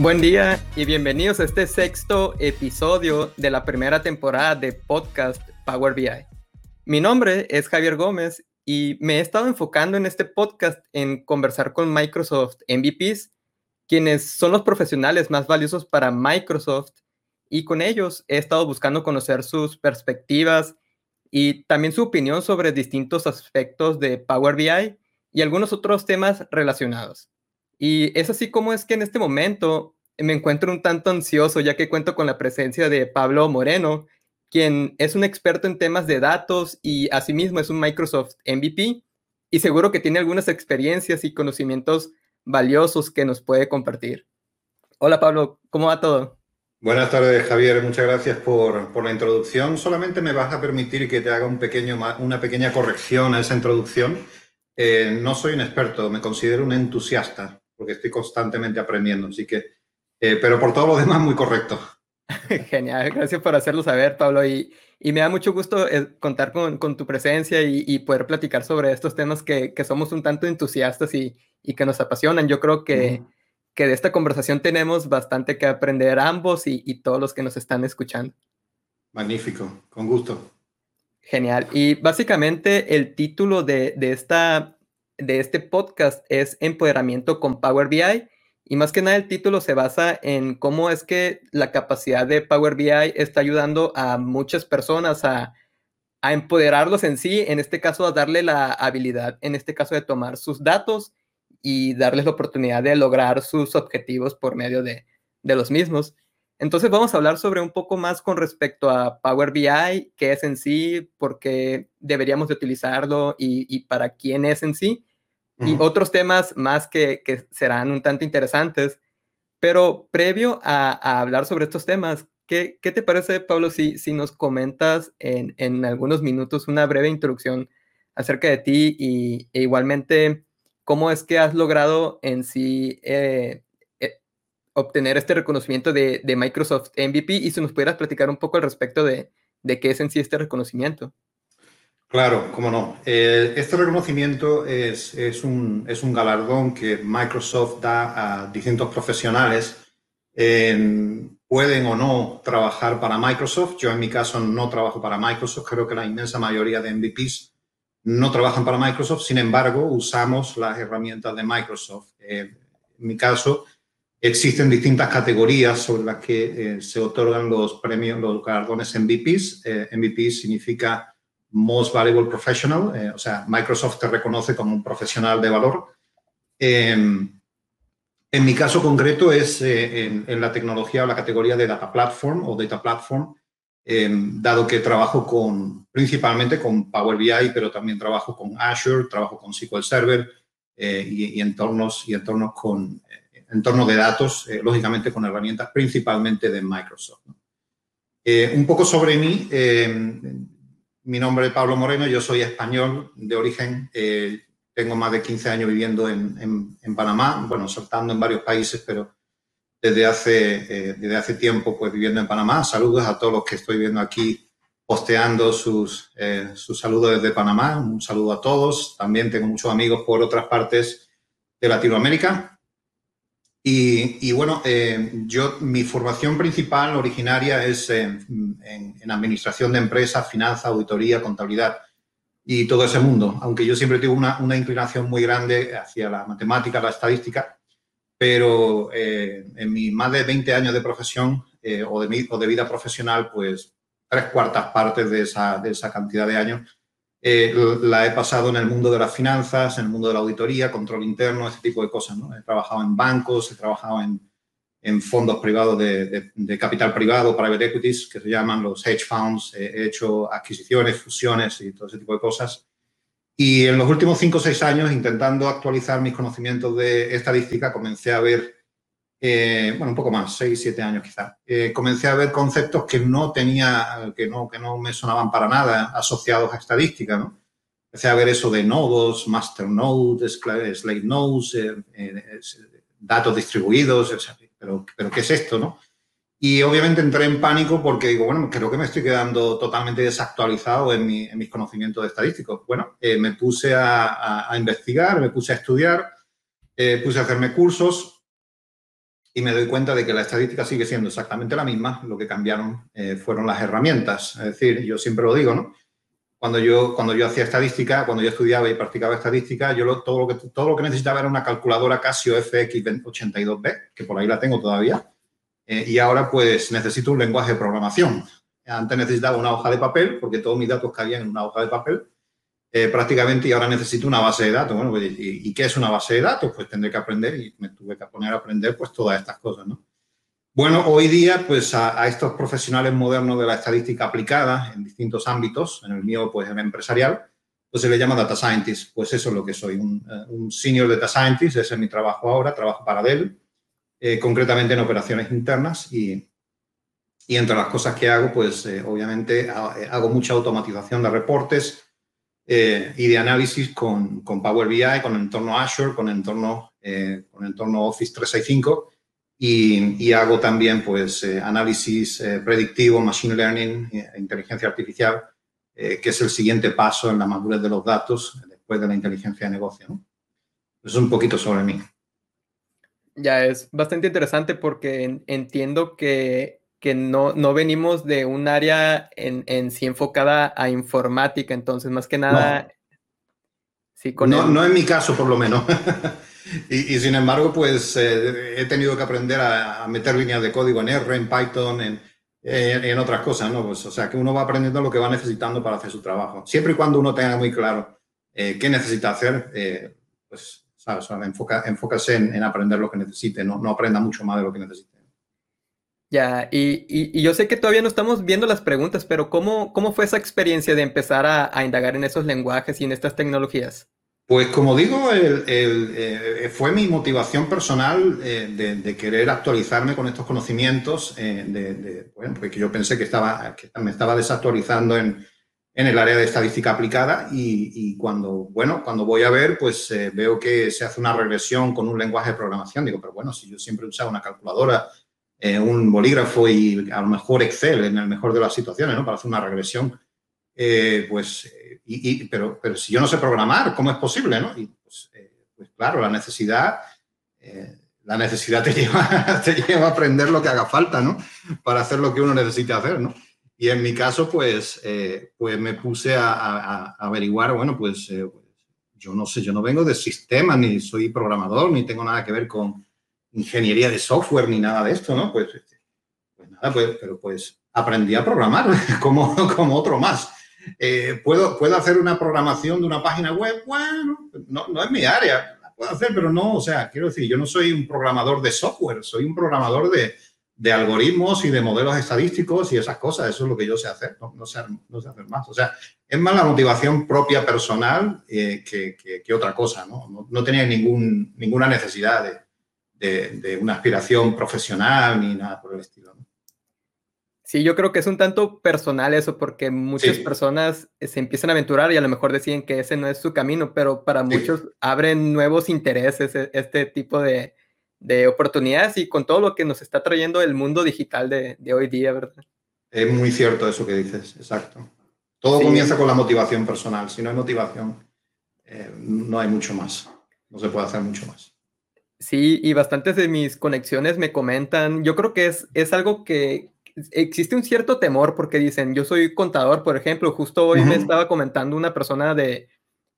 Buen día y bienvenidos a este sexto episodio de la primera temporada de podcast Power BI. Mi nombre es Javier Gómez y me he estado enfocando en este podcast en conversar con Microsoft MVPs, quienes son los profesionales más valiosos para Microsoft y con ellos he estado buscando conocer sus perspectivas y también su opinión sobre distintos aspectos de Power BI y algunos otros temas relacionados. Y es así como es que en este momento me encuentro un tanto ansioso ya que cuento con la presencia de Pablo Moreno, quien es un experto en temas de datos y asimismo es un Microsoft MVP y seguro que tiene algunas experiencias y conocimientos valiosos que nos puede compartir. Hola Pablo, ¿cómo va todo? Buenas tardes Javier, muchas gracias por, por, la introducción. Solamente me vas a permitir que te haga una pequeña corrección a esa introducción. Eh, no soy un experto, me considero un entusiasta porque estoy constantemente aprendiendo, así que, eh, pero por todo lo demás, muy correcto. Genial, gracias por hacerlo saber, Pablo. Y, y me da mucho gusto eh, contar con, con tu presencia y, y, poder platicar sobre estos temas que, que somos un tanto entusiastas y, y, que nos apasionan. Yo creo que, que de esta conversación tenemos bastante que aprender ambos y, todos los que nos están escuchando. Magnífico, con gusto. Genial. Y básicamente el título de, de esta de este podcast es Empoderamiento con Power BI. Y más que nada el título se basa en cómo es que la capacidad de Power BI está ayudando a muchas personas a, a empoderarlos en sí, en este caso a darle la habilidad, en este caso de tomar sus datos y darles la oportunidad de lograr sus objetivos por medio de, de los mismos. Entonces vamos a hablar sobre un poco más con respecto a Power BI, qué es en sí, por qué deberíamos de utilizarlo y, y para quién es en sí y otros temas más que, que, serán un tanto interesantes. Pero previo a, a hablar sobre estos temas, ¿qué, ¿qué, te parece, Pablo, si, si nos comentas en, en, algunos minutos una breve introducción acerca de ti y e igualmente cómo es que has logrado en sí eh, eh, obtener este reconocimiento de, de, Microsoft MVP y si nos pudieras platicar un poco al respecto de, de qué es en sí este reconocimiento? Claro, cómo no. Eh, este reconocimiento es, es, un, es, un, galardón que Microsoft da a distintos profesionales. pueden o no trabajar para Microsoft. Yo en mi caso no trabajo para Microsoft. Creo que la inmensa mayoría de MVPs no trabajan para Microsoft. Sin embargo, usamos las herramientas de Microsoft. Eh, en mi caso, existen distintas categorías sobre las que eh, se otorgan los premios, los galardones MVPs. MVP significa Most Valuable Professional, eh, o sea, Microsoft te reconoce como un profesional de valor. Eh, en mi caso concreto es eh, en, en, la tecnología o la categoría de Data Platform o Data Platform, em, dado que trabajo con, principalmente con Power BI, pero también trabajo con Azure, trabajo con SQL Server eh, y, y, entornos, y entornos con entornos de datos, lógicamente con herramientas principalmente de Microsoft. un poco sobre mí, em, mi nombre es Pablo Moreno, yo soy español de origen, eh, tengo más de 15 años viviendo en, en, en, Panamá, bueno, saltando en varios países, pero desde hace, eh, desde hace tiempo pues viviendo en Panamá. Saludos a todos los que estoy viendo aquí posteando sus, eh, sus saludos desde Panamá, un saludo a todos. También tengo muchos amigos por otras partes de Latinoamérica. Y, bueno, eh, yo, mi formación principal originaria es en, en, administración de empresas, finanzas, auditoría, contabilidad y todo ese mundo. Aunque yo siempre tuve una, inclinación muy grande hacia la matemática, la estadística, pero eh, en mis más de 20 años de profesión eh, o, de o de vida profesional, pues tres cuartas partes de esa, de esa cantidad de años eh, la he pasado en el mundo de las finanzas, en el mundo de la auditoría, control interno, ese tipo de cosas. ¿no? He trabajado en bancos, he trabajado en, en fondos privados de, de, de, capital privado, private equities, que se llaman los hedge funds. He hecho adquisiciones, fusiones y todo ese tipo de cosas. Y en los últimos cinco o seis años, intentando actualizar mis conocimientos de estadística, comencé a ver eh, bueno, un poco más, seis, siete años quizá, eh, comencé a ver conceptos que no tenía, que no, que no me sonaban para nada asociados a estadística, ¿no? Empecé a ver eso de nodos, master nodes, slave nodes, eh, eh datos distribuidos, pero, pero ¿qué es esto, no? Y obviamente entré en pánico porque digo, bueno, creo que me estoy quedando totalmente desactualizado en, mi, en mis conocimientos estadísticos. Bueno, me puse a, a, a, investigar, me puse a estudiar, puse a hacerme cursos, y me doy cuenta de que la estadística sigue siendo exactamente la misma, lo que cambiaron eh, fueron las herramientas. Es decir, yo siempre lo digo, ¿no? Cuando yo, cuando yo hacía estadística, cuando yo estudiaba y practicaba estadística, yo lo, todo, lo que, todo lo que necesitaba era una calculadora Casio FX82B, que por ahí la tengo todavía, eh, y ahora pues necesito un lenguaje de programación. Antes necesitaba una hoja de papel, porque todos mis datos cabían en una hoja de papel, eh, prácticamente y ahora necesito una base de datos. Bueno, pues, ¿y, qué es una base de datos? Pues tendré que aprender y me tuve que poner a aprender pues todas estas cosas, ¿no? Bueno, hoy día pues a, estos profesionales modernos de la estadística aplicada en distintos ámbitos, en el mío pues en empresarial, pues se le llama data scientist. Pues eso es lo que soy, un, eh, un senior data scientist, ese es mi trabajo ahora, trabajo para Dell, eh, concretamente en operaciones internas y, y entre las cosas que hago, pues obviamente hago mucha automatización de reportes, eh, y de análisis con, con, Power BI, con el entorno Azure, con el entorno, eh, con el entorno Office 365 y, y hago también pues eh, análisis predictivo, machine learning, inteligencia artificial, que es el siguiente paso en la madurez de los datos después de la inteligencia de negocio. ¿no? Eso es un poquito sobre mí. Ya es bastante interesante porque entiendo que que no, no venimos de un área en, en, sí enfocada a informática, entonces más que nada... No, sí, con no, no, en mi caso por lo menos. y, y, sin embargo, pues eh, he tenido que aprender a, a, meter líneas de código en R, en Python, en, en, en, otras cosas, ¿no? Pues, o sea, que uno va aprendiendo lo que va necesitando para hacer su trabajo. Siempre y cuando uno tenga muy claro eh, qué necesita hacer, eh, pues, ¿sabes? Enfoca, enfócase en, en, aprender lo que necesite, no, no aprenda mucho más de lo que necesite. Ya, y, y, yo sé que todavía no estamos viendo las preguntas, pero ¿cómo, cómo fue esa experiencia de empezar a, a indagar en esos lenguajes y en estas tecnologías? Pues como digo, el, el, eh, fue mi motivación personal eh, de, de, querer actualizarme con estos conocimientos, eh, de, de, bueno, porque yo pensé que, estaba, que me estaba desactualizando en, en el área de estadística aplicada y, y, cuando, bueno, cuando voy a ver, pues eh, veo que se hace una regresión con un lenguaje de programación. Digo, pero bueno, si yo siempre he usado una calculadora eh, un bolígrafo y a lo mejor Excel en el mejor de las situaciones, ¿no? Para hacer una regresión. Eh, pues, pero, pero si yo no sé programar, ¿cómo es posible, no? Pues, eh, pues claro, la necesidad, la necesidad te lleva, te lleva a aprender lo que haga falta, ¿no? Para hacer lo que uno necesite hacer, ¿no? Y en mi caso, pues, pues me puse a, averiguar, bueno, pues yo no sé, yo no vengo de sistema, ni soy programador, ni tengo nada que ver con, ingeniería de software ni nada de esto, ¿no? Pues, este, pues nada, pues, pero pues aprendí a programar como, como otro más. Eh, ¿puedo, ¿Puedo hacer una programación de una página web? Bueno, no, no es mi área, la puedo hacer, pero no, o sea, quiero decir, yo no soy un programador de software, soy un programador de, de algoritmos y de modelos estadísticos y esas cosas, eso es lo que yo sé hacer, no, sé, no sé hacer más. O sea, es más la motivación propia personal eh, que, que, que, otra cosa, ¿no? No, no tenía ningún, ninguna necesidad de, de, de, una aspiración profesional ni nada por el estilo. ¿no? Sí, yo creo que es un tanto personal eso, porque muchas sí. personas se empiezan a aventurar y a lo mejor deciden que ese no es su camino, pero para sí. muchos abren nuevos intereses e, este tipo de, de, oportunidades y con todo lo que nos está trayendo el mundo digital de, de hoy día, ¿verdad? Es muy cierto eso que dices, exacto. Todo sí. comienza con la motivación personal. Si no hay motivación, eh, no hay mucho más. No se puede hacer mucho más. Sí, y bastantes de mis conexiones me comentan, yo creo que es, es algo que existe un cierto temor porque dicen, yo soy contador, por ejemplo, justo hoy uh -huh. me estaba comentando una persona de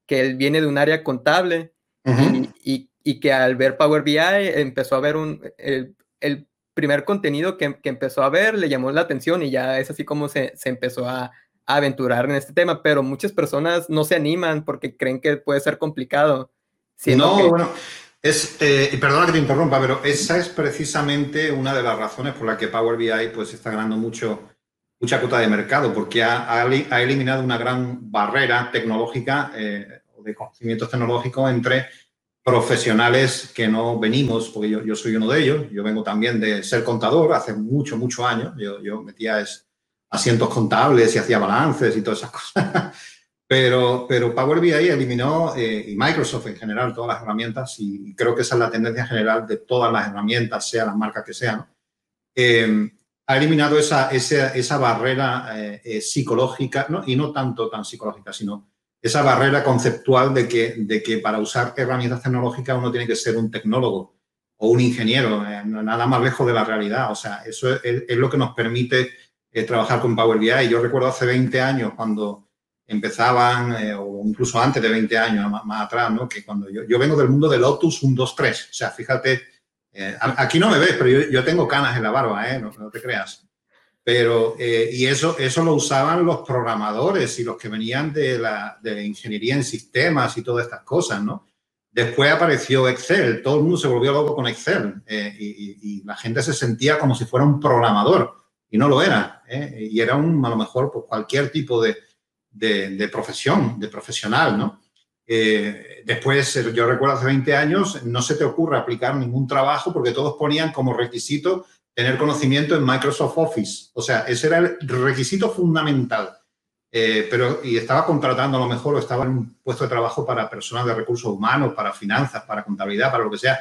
que él viene de un área contable uh -huh. y, y, y, que al ver Power BI empezó a ver un, el, el primer contenido que, que, empezó a ver le llamó la atención y ya es así como se, se empezó a, a aventurar en este tema, pero muchas personas no se animan porque creen que puede ser complicado. No, que, bueno, es, eh, perdona que te interrumpa, pero esa es precisamente una de las razones por la que Power BI pues, está ganando mucho, mucha cuota de mercado, porque ha, ha eliminado una gran barrera tecnológica eh, de conocimientos tecnológicos entre profesionales que no venimos, porque yo, yo, soy uno de ellos, yo vengo también de ser contador hace mucho, mucho años, yo, yo metía es, asientos contables y hacía balances y todas esas cosas. Pero, pero Power BI eliminó, eh, y Microsoft en general, todas las herramientas, y creo que esa es la tendencia general de todas las herramientas, sea las marcas que sean, eh, ha eliminado esa, esa, esa barrera eh, eh, psicológica, ¿no? y no tanto tan psicológica, sino esa barrera conceptual de que, de que para usar herramientas tecnológicas uno tiene que ser un tecnólogo o un ingeniero, eh, nada más lejos de la realidad. O sea, eso es, lo que nos permite eh, trabajar con Power BI. Yo recuerdo hace 20 años cuando empezaban, eh, o incluso antes de 20 años, más, atrás, ¿no? que cuando yo, yo, vengo del mundo de Lotus 1, 2, 3. O sea, fíjate, aquí no me ves, pero yo, yo, tengo canas en la barba, no, no te creas. Pero, y eso, eso lo usaban los programadores y los que venían de la de ingeniería en sistemas y todas estas cosas, ¿no? Después apareció Excel, todo el mundo se volvió loco con Excel eh, y, la gente se sentía como si fuera un programador y no lo era. Eh, y era un, a lo mejor, pues, cualquier tipo de, de, profesión, de profesional, ¿no? Eh, después, yo recuerdo hace 20 años, no se te ocurre aplicar ningún trabajo porque todos ponían como requisito tener conocimiento en Microsoft Office. O sea, ese era el requisito fundamental. Eh, pero y estaba contratando a lo mejor o estaba en un puesto de trabajo para personas de recursos humanos, para finanzas, para contabilidad, para lo que sea.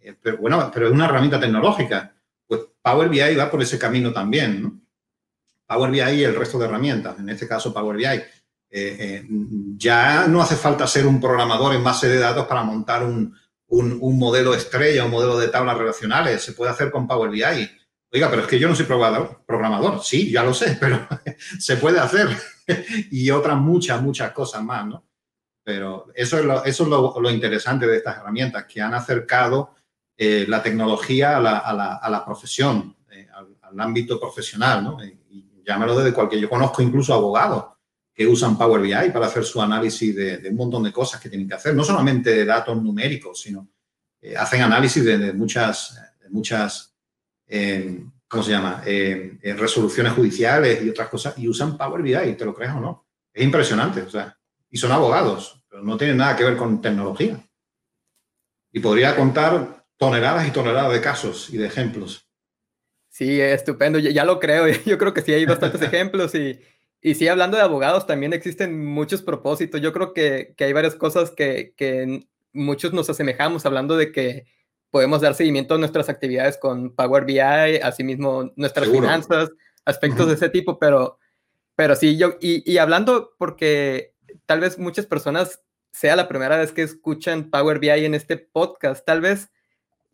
Eh, pero bueno, pero es una herramienta tecnológica. Pues Power BI va por ese camino también, ¿no? Power BI y el resto de herramientas, en este caso Power BI. Eh, ya no hace falta ser un programador en base de datos para montar un, un, modelo estrella, un modelo de tablas relacionales. Se puede hacer con Power BI. Oiga, pero es que yo no soy programador. programador. Sí, ya lo sé, pero se puede hacer. y otras muchas, muchas cosas más, ¿no? Pero eso es lo, eso es lo, interesante de estas herramientas, que han acercado eh, la tecnología a la, a la, a la profesión, eh, al, ámbito profesional, ¿no? Llámalo desde cualquier... Yo conozco incluso abogados que usan Power BI para hacer su análisis de, un montón de cosas que tienen que hacer, no solamente de datos numéricos, sino eh, hacen análisis de, muchas, de muchas ¿cómo se llama? Eh, eh, resoluciones judiciales y otras cosas, y usan Power BI, te lo crees o no. Es impresionante, o sea, y son abogados, pero no tienen nada que ver con tecnología. Y podría contar toneladas y toneladas de casos y de ejemplos. Sí, estupendo, ya, lo creo, yo creo que sí hay bastantes ejemplos y, y sí, hablando de abogados, también existen muchos propósitos. Yo creo que, que hay varias cosas que, que muchos nos asemejamos, hablando de que podemos dar seguimiento a nuestras actividades con Power BI, asimismo nuestras finanzas, aspectos de ese tipo, pero, pero sí, yo, y, hablando porque tal vez muchas personas sea la primera vez que escuchan Power BI en este podcast, tal vez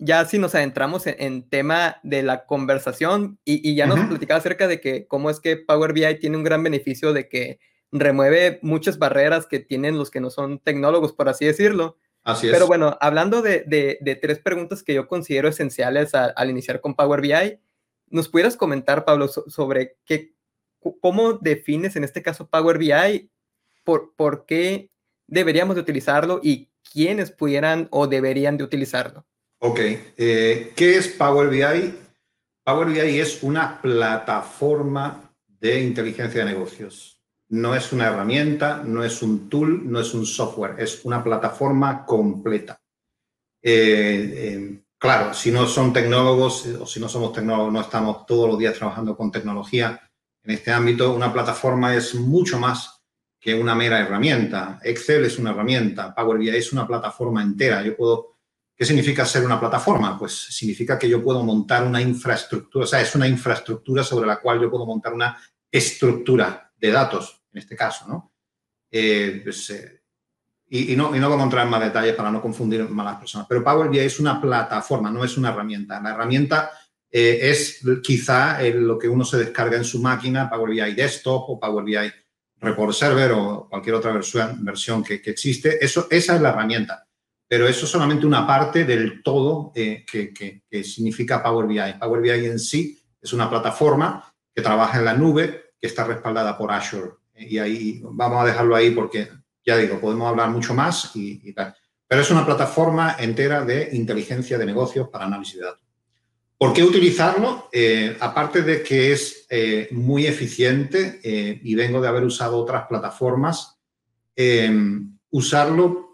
ya si nos adentramos en, tema de la conversación y, ya nos platicaba acerca de que cómo es que Power BI tiene un gran beneficio de que remueve muchas barreras que tienen los que no son tecnólogos, por así decirlo. Pero bueno, hablando de, tres preguntas que yo considero esenciales al iniciar con Power BI, ¿nos pudieras comentar, Pablo, sobre qué, cómo defines en este caso Power BI, por, por qué deberíamos de utilizarlo y quiénes pudieran o deberían de utilizarlo? Ok, eh, ¿qué es Power BI? Power BI es una plataforma de inteligencia de negocios no es una herramienta, no es un tool, no es un software, es una plataforma completa. Eh, eh, claro, si no son tecnólogos o si no somos tecnólogos, no estamos todos los días trabajando con tecnología en este ámbito, una plataforma es mucho más que una mera herramienta. Excel es una herramienta, Power BI es una plataforma entera. Yo puedo, ¿qué significa ser una plataforma? Pues significa que yo puedo montar una infraestructura, o sea, es una infraestructura sobre la cual yo puedo montar una estructura de datos en este caso, ¿no? Eh, pues, eh, y, no, y no vamos a entrar en más detalles para no confundir a las personas, pero Power BI es una plataforma, no es una herramienta. La herramienta eh, es quizá lo que uno se descarga en su máquina, Power BI Desktop o Power BI Report Server o cualquier otra versión, versión que, existe. Esa es la herramienta, pero eso es solamente una parte del todo que, que significa Power BI. Power BI en sí es una plataforma que trabaja en la nube, que está respaldada por Azure y ahí vamos a dejarlo ahí porque, ya digo, podemos hablar mucho más y, tal. Pero es una plataforma entera de inteligencia de negocios para análisis de datos. ¿Por qué utilizarlo? Eh, aparte de que es eh, muy eficiente eh, y vengo de haber usado otras plataformas, usarlo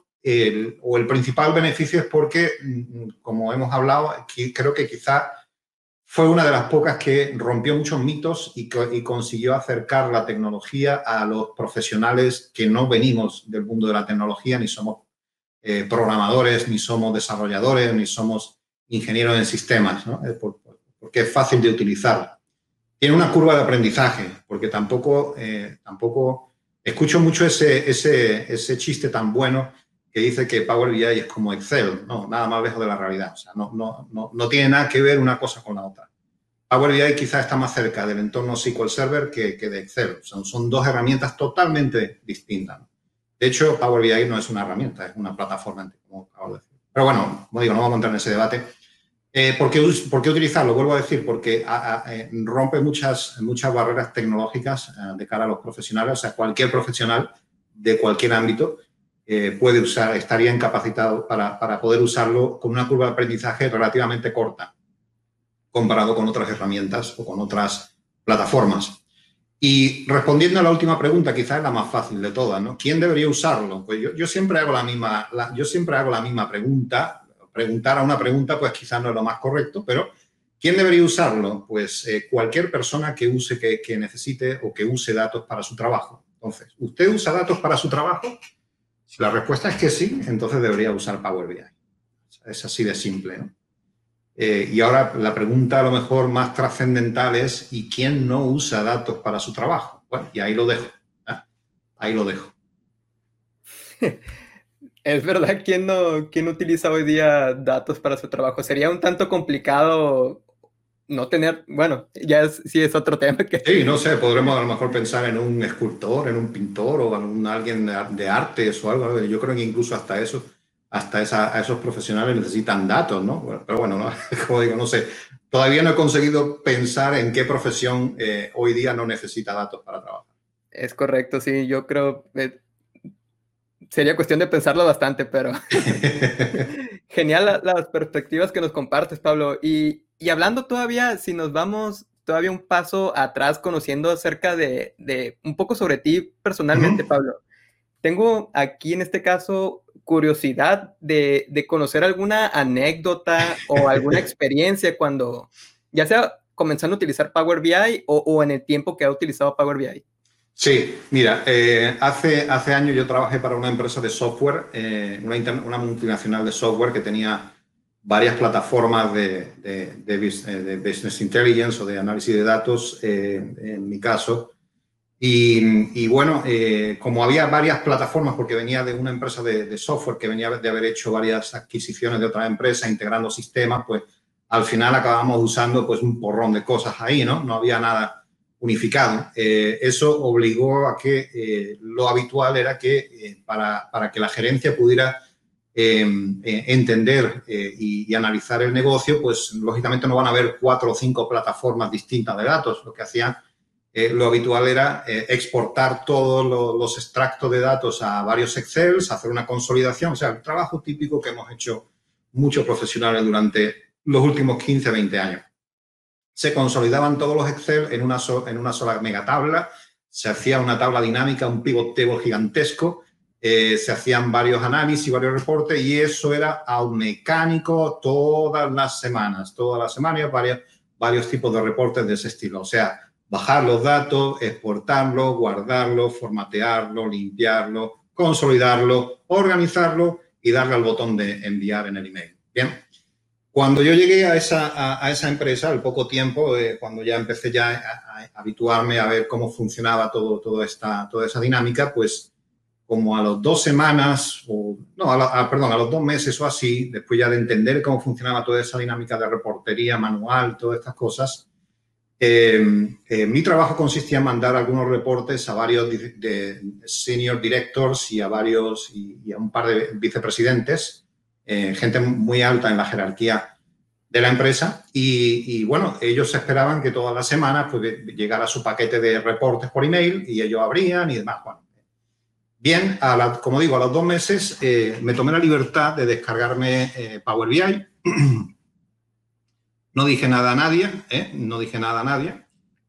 o el principal beneficio es porque, mm, como hemos hablado, creo que quizá fue una de las pocas que rompió muchos mitos y, consiguió acercar la tecnología a los profesionales que no venimos del mundo de la tecnología, ni somos eh, programadores, ni somos desarrolladores, ni somos ingenieros en sistemas, porque es fácil de utilizar. Tiene una curva de aprendizaje, porque tampoco, eh, tampoco escucho mucho ese, ese, ese chiste tan bueno que dice que Power BI es como Excel, no, nada más lejos de la realidad, o sea, no, no, no, no tiene nada que ver una cosa con la otra. Power BI quizás está más cerca del entorno SQL Server que, que de Excel, o sea, son dos herramientas totalmente distintas. De hecho, Power BI no es una herramienta, es una plataforma, como acabo de decir. Pero bueno, como digo, no vamos a entrar en ese debate. Eh, ¿por, qué, ¿por, qué, utilizarlo? Vuelvo a decir, porque eh, rompe muchas, muchas barreras tecnológicas eh, de cara a los profesionales. O sea, cualquier profesional de cualquier ámbito puede usar, estaría incapacitado para, para, poder usarlo con una curva de aprendizaje relativamente corta comparado con otras herramientas o con otras plataformas. Y respondiendo a la última pregunta, quizás es la más fácil de todas, ¿no? ¿Quién debería usarlo? Pues yo, yo siempre hago la misma, yo siempre hago la misma pregunta preguntar a una pregunta, pues quizás no es lo más correcto, pero ¿quién debería usarlo? Pues eh, cualquier persona que use, que, que, necesite o que use datos para su trabajo. Entonces, ¿usted usa datos para su trabajo? Si la respuesta es que sí, entonces debería usar Power BI. Es así de simple. Eh, y ahora la pregunta a lo mejor más trascendental es, ¿y quién no usa datos para su trabajo? Bueno, y ahí lo dejo. ¿eh? Ahí lo dejo. Es verdad, ¿quién no, quién utiliza hoy día datos para su trabajo? Sería un tanto complicado no tener, bueno, ya es, sí es otro tema. Que... Sí, no sé, podremos a lo mejor pensar en un escultor, en un pintor o en alguien de artes o algo. Yo creo que incluso hasta eso, hasta esa, esos profesionales necesitan datos, ¿no? Pero bueno, ¿no? como digo, no sé, todavía no he conseguido pensar en qué profesión eh, hoy día no necesita datos para trabajar. Es correcto, sí, yo creo, eh, sería cuestión de pensarlo bastante, pero genial las perspectivas que nos compartes, Pablo. Y, y, hablando todavía, si nos vamos todavía un paso atrás, conociendo acerca de, de un poco sobre ti personalmente, Pablo. Tengo aquí en este caso curiosidad de, de conocer alguna anécdota o alguna experiencia cuando, ya sea comenzando a utilizar Power BI o, o en el tiempo que ha utilizado Power BI. Sí, mira, eh, hace, hace años yo trabajé para una empresa de software, eh, una, una, multinacional de software que tenía varias plataformas de, de, de, eh, business intelligence o de análisis de datos, eh, en mi caso. Y, y bueno, eh, como había varias plataformas, porque venía de una empresa de, software que venía de haber hecho varias adquisiciones de otra empresa, integrando sistemas, pues al final acabamos usando pues un porrón de cosas ahí, ¿no? No había nada unificado. Eh, eso obligó a que eh, lo habitual era que eh, para, para, que la gerencia pudiera em, entender y, y, analizar el negocio, pues lógicamente no van a haber cuatro o cinco plataformas distintas de datos. Lo que hacían, lo habitual era exportar todos los, los extractos de datos a varios Excel, hacer una consolidación, o sea, el trabajo típico que hemos hecho muchos profesionales durante los últimos 15, 20 años se consolidaban todos los Excel en una, so, en una sola megatabla, se hacía una tabla dinámica, un pivot table gigantesco, eh, se hacían varios análisis, varios reportes y eso era aún mecánico todas las semanas, todas las semanas, varios, varios tipos de reportes de ese estilo. O sea, bajar los datos, exportarlo, guardarlo, formatearlo, limpiarlo, consolidarlo, organizarlo y darle al botón de enviar en el email. Bien. Cuando yo llegué a esa, a, a esa empresa, al poco tiempo, eh, cuando ya empecé ya a, a, habituarme a ver cómo funcionaba todo, todo esta, toda esa dinámica, pues como a las dos semanas, o no, a perdón, a los dos meses o así, después ya de entender cómo funcionaba toda esa dinámica de reportería manual, todas estas cosas, eh, eh, mi trabajo consistía en mandar algunos reportes a varios de, de senior directors y a varios y, a un par de vicepresidentes eh, gente muy alta en la jerarquía de la empresa y, y, bueno, ellos esperaban que todas las semanas pues, llegara su paquete de reportes por email y ellos abrían y demás. Bueno, bien, como digo, a los dos meses eh, me tomé la libertad de descargarme eh, Power BI. no dije nada a nadie, ¿eh? no dije nada a nadie.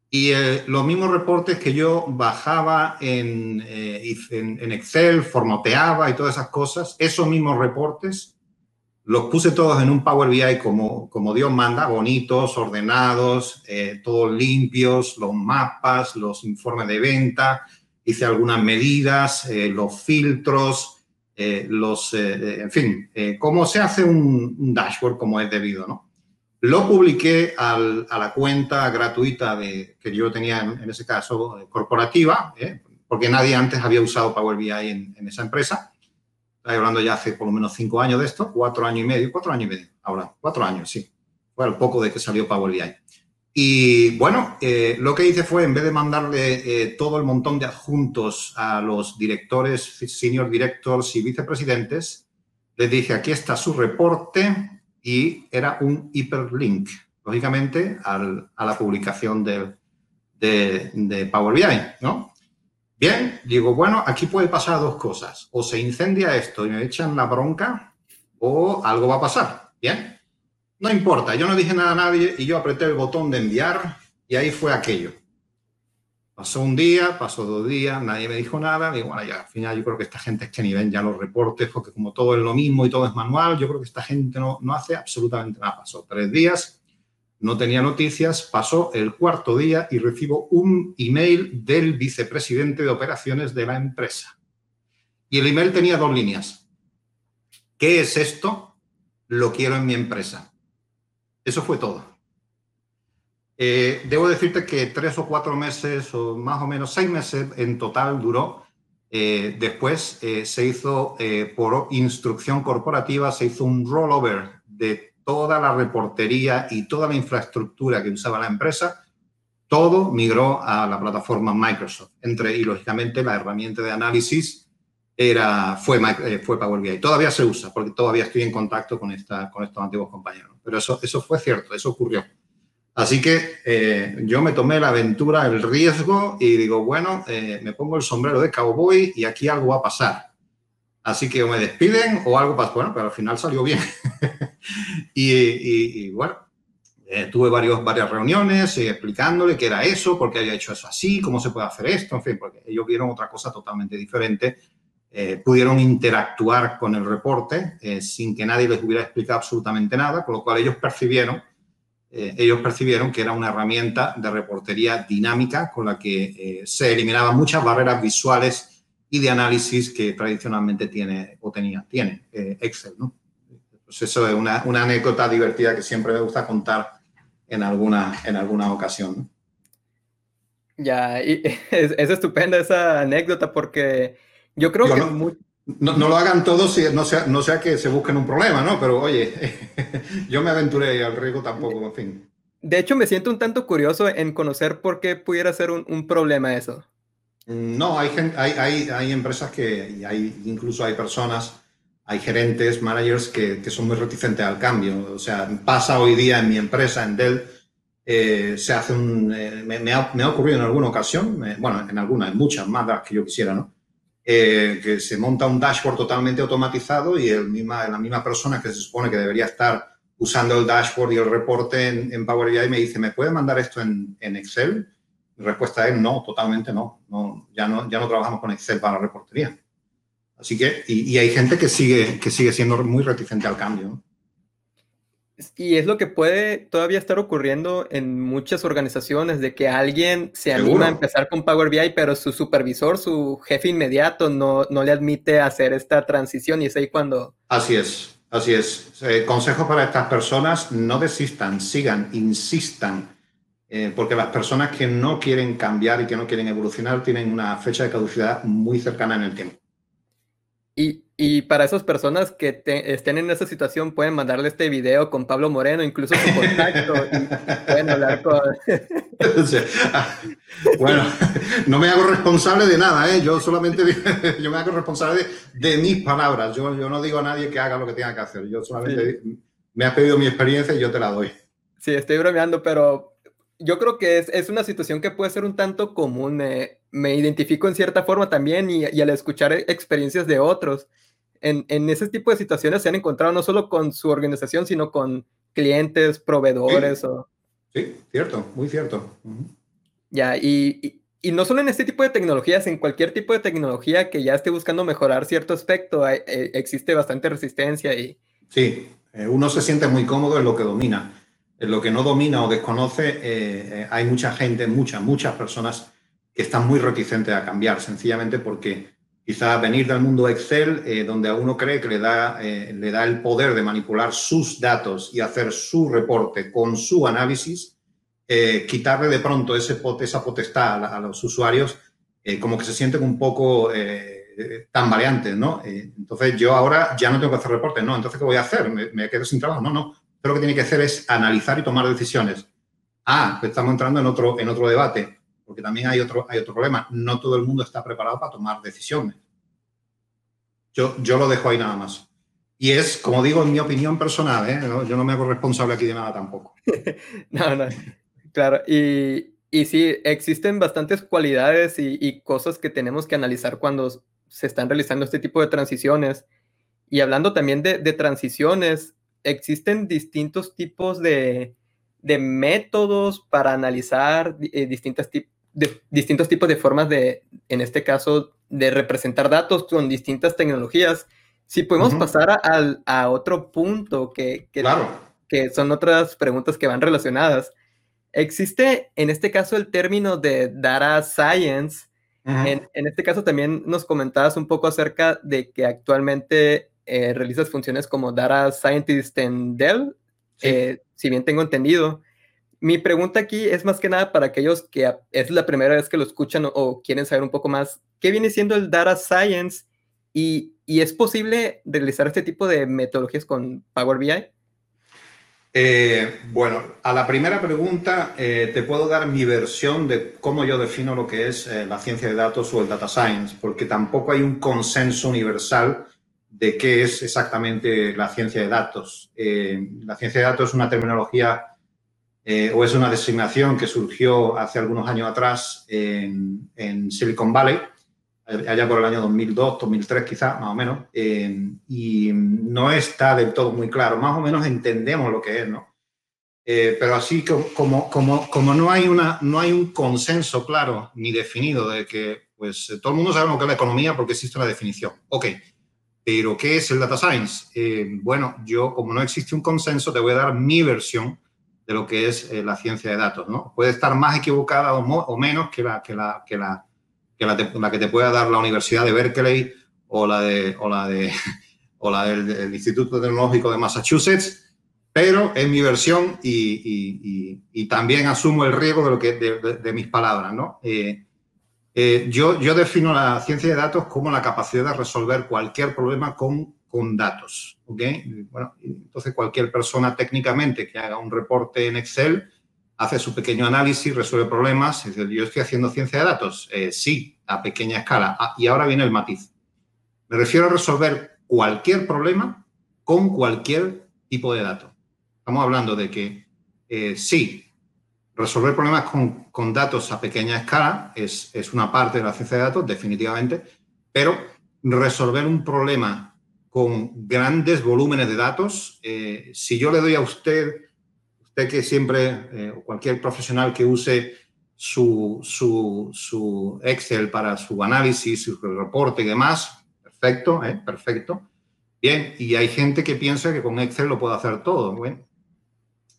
Y los mismos reportes que yo bajaba en, en, en Excel, formateaba y todas esas cosas, esos mismos reportes los puse todos en un Power BI como, como Dios manda, bonitos, ordenados, todos limpios, los mapas, los informes de venta, hice algunas medidas, eh, los filtros, eh, los, eh, en fin, eh, cómo se hace un, un, dashboard como es debido, ¿no? Lo publiqué al, a la cuenta gratuita de, que yo tenía en, en ese caso corporativa, porque nadie antes había usado Power BI en, en esa empresa Estoy hablando ya hace por lo menos cinco años de esto, cuatro años y medio, cuatro años y medio, ahora, cuatro años, sí. Fue al poco de que salió Power BI. Y bueno, eh, lo que hice fue, en vez de mandarle eh, todo el montón de adjuntos a los directores, senior directors y vicepresidentes, les dije, aquí está su reporte y era un hiperlink, lógicamente, al, a la publicación de, de, Power BI, ¿no? Bien, digo, bueno, aquí puede pasar dos cosas. O se incendia esto y me echan la bronca o algo va a pasar. Bien, no importa, yo no dije nada a nadie y yo apreté el botón de enviar y ahí fue aquello. Pasó un día, pasó dos días, nadie me dijo nada. Y bueno, ya al final yo creo que esta gente es que ni ven ya los reportes, porque como todo es lo mismo y todo es manual, yo creo que esta gente no, no hace absolutamente nada. Pasó tres días, no tenía noticias, pasó el cuarto día y recibo un email del vicepresidente de operaciones de la empresa. Y el email tenía dos líneas. ¿Qué es esto? Lo quiero en mi empresa. Eso fue todo. Eh, debo decirte que tres o cuatro meses, o más o menos seis meses en total duró. Eh, después eh, se hizo, por instrucción corporativa, se hizo un rollover de toda la reportería y toda la infraestructura que usaba la empresa. Todo migró a la plataforma Microsoft. Entre, y lógicamente, la herramienta de análisis era, fue, fue Power BI. Todavía se usa, porque todavía estoy en contacto con, esta, con estos antiguos compañeros pero eso, eso fue cierto, eso ocurrió. Así que eh, yo me tomé la aventura, el riesgo y digo, bueno, eh, me pongo el sombrero de cowboy y aquí algo va a pasar. Así que o me despiden o algo pasa. Bueno, pero al final salió bien. y, bueno, eh, tuve varios, varias reuniones explicándole qué era eso, por qué había hecho eso así, cómo se puede hacer esto, en fin, porque ellos vieron otra cosa totalmente diferente eh, pudieron interactuar con el reporte eh, sin que nadie les hubiera explicado absolutamente nada, con lo cual ellos percibieron, eh, ellos percibieron que era una herramienta de reportería dinámica con la que se eliminaban muchas barreras visuales y de análisis que tradicionalmente tiene o tenía, tiene Excel. ¿no? Pues eso es una, una, anécdota divertida que siempre me gusta contar en alguna, en alguna ocasión. Ya, y es, es estupenda esa anécdota porque yo creo que... No, no, lo hagan todos, no sea, no sea que se busquen un problema, ¿no? Pero oye, yo me aventuré al riesgo tampoco, en fin. De hecho, me siento un tanto curioso en conocer por qué pudiera ser un, un problema eso. No, hay, hay, hay, hay empresas que, hay, incluso hay personas, hay gerentes, managers que, que, son muy reticentes al cambio. O sea, pasa hoy día en mi empresa, en Dell, eh, se hace un... Eh, me, ha, me, ha, ocurrido en alguna ocasión, bueno, en alguna, en muchas más las que yo quisiera, ¿no? Eh, que se monta un dashboard totalmente automatizado y la misma persona que se supone que debería estar usando el dashboard y el reporte en, Power BI me dice, ¿me puede mandar esto en, Excel? Mi respuesta es no, totalmente no. no. ya no. Ya no trabajamos con Excel para la reportería. Así que, y, hay gente que sigue, que sigue siendo muy reticente al cambio. Y es lo que puede todavía estar ocurriendo en muchas organizaciones, de que alguien se anima a empezar con Power BI, pero su supervisor, su jefe inmediato, no, no le admite hacer esta transición y es ahí cuando... Así es, así es. Eh, consejo para estas personas, no desistan, sigan, insistan, eh, porque las personas que no quieren cambiar y que no quieren evolucionar tienen una fecha de caducidad muy cercana en el tiempo. Y, y para esas personas que estén en esa situación, pueden mandarle este video con Pablo Moreno, incluso su contacto, y pueden hablar con... bueno, no me hago responsable de nada, ¿eh? yo solamente yo me hago responsable de, mis palabras. Yo, yo, no digo a nadie que haga lo que tenga que hacer. Yo solamente me has pedido mi experiencia y yo te la doy. Sí, estoy bromeando, pero yo creo que es, es, una situación que puede ser un tanto común. Me, me identifico en cierta forma también y, y, al escuchar experiencias de otros, en, en, ese tipo de situaciones se han encontrado no solo con su organización, sino con clientes, proveedores. Sí, o... sí cierto, muy cierto. Ya, y, y, no solo en este tipo de tecnologías, en cualquier tipo de tecnología que ya esté buscando mejorar cierto aspecto, eh, existe bastante resistencia. Y... Sí, eh, uno se siente muy cómodo en lo que domina. En lo que no domina o desconoce, eh, hay mucha gente, muchas, muchas personas que están muy reticentes a cambiar, sencillamente porque quizá venir del mundo Excel, eh, donde a uno cree que le da, eh, le da el poder de manipular sus datos y hacer su reporte con su análisis, eh, quitarle de pronto ese, esa potestad a, los usuarios, como que se sienten un poco eh, tan variantes, ¿no? Eh, entonces yo ahora ya no tengo que hacer reportes, ¿no? Entonces, ¿qué voy a hacer? ¿Me, quedo sin trabajo? No, no. Pero lo que tiene que hacer es analizar y tomar decisiones. Ah, pues estamos entrando en otro, en otro debate, porque también hay otro, hay otro problema. No todo el mundo está preparado para tomar decisiones. Yo, yo lo dejo ahí nada más. Y es, como digo, en mi opinión personal, ¿eh? yo no me hago responsable aquí de nada tampoco. no, no, claro. Y, y sí, existen bastantes cualidades y, cosas que tenemos que analizar cuando se están realizando este tipo de transiciones. Y hablando también de, transiciones, existen distintos tipos de, métodos para analizar eh, distintas distintos tipos de formas de, en este caso, de representar datos con distintas tecnologías. Si podemos pasar a, a, otro punto que, que, que, son otras preguntas que van relacionadas. Existe en este caso el término de data science. En, en, este caso también nos comentabas un poco acerca de que actualmente eh, realizas funciones como data scientist en Dell, eh, si bien tengo entendido. Mi pregunta aquí es más que nada para aquellos que es la primera vez que lo escuchan o quieren saber un poco más, ¿qué viene siendo el data science y, es posible realizar este tipo de metodologías con Power BI? Eh, bueno, a la primera pregunta eh, te puedo dar mi versión de cómo yo defino lo que es eh, la ciencia de datos o el data science, porque tampoco hay un consenso universal de qué es exactamente la ciencia de datos. la ciencia de datos es una terminología o es una designación que surgió hace algunos años atrás en, en Silicon Valley allá por el año 2002, 2003 quizás, más o menos, eh, y no está del todo muy claro. Más o menos entendemos lo que es, ¿no? Eh, pero así como, como, como no, hay una, no hay un consenso claro ni definido de que, pues, todo el mundo sabe lo que es la economía porque existe una definición. Ok, pero ¿qué es el data science? Eh, bueno, yo, como no existe un consenso, te voy a dar mi versión de lo que es la ciencia de datos, ¿no? Puede estar más equivocada o, o menos que la, que la, que la que la, que te pueda dar la Universidad de Berkeley o la, de, o la, de, o la del, Instituto Tecnológico de Massachusetts, pero es mi versión y, y, también asumo el riesgo de, lo que, de, mis palabras. ¿no? Eh, eh, yo, yo defino la ciencia de datos como la capacidad de resolver cualquier problema con, con datos. ¿okay? Bueno, entonces, cualquier persona técnicamente que haga un reporte en Excel, hace su pequeño análisis, resuelve problemas. Dice, yo estoy haciendo ciencia de datos. Eh, sí, a pequeña escala. Ah, y ahora viene el matiz. Me refiero a resolver cualquier problema con cualquier tipo de dato. Estamos hablando de que eh, sí, resolver problemas con, datos a pequeña escala es, una parte de la ciencia de datos, definitivamente, pero resolver un problema con grandes volúmenes de datos, eh, si yo le doy a usted que siempre, eh, o cualquier profesional que use su, Excel para su análisis, su reporte y demás, perfecto, ¿eh? perfecto. Bien, y hay gente que piensa que con Excel lo puedo hacer todo. Bueno,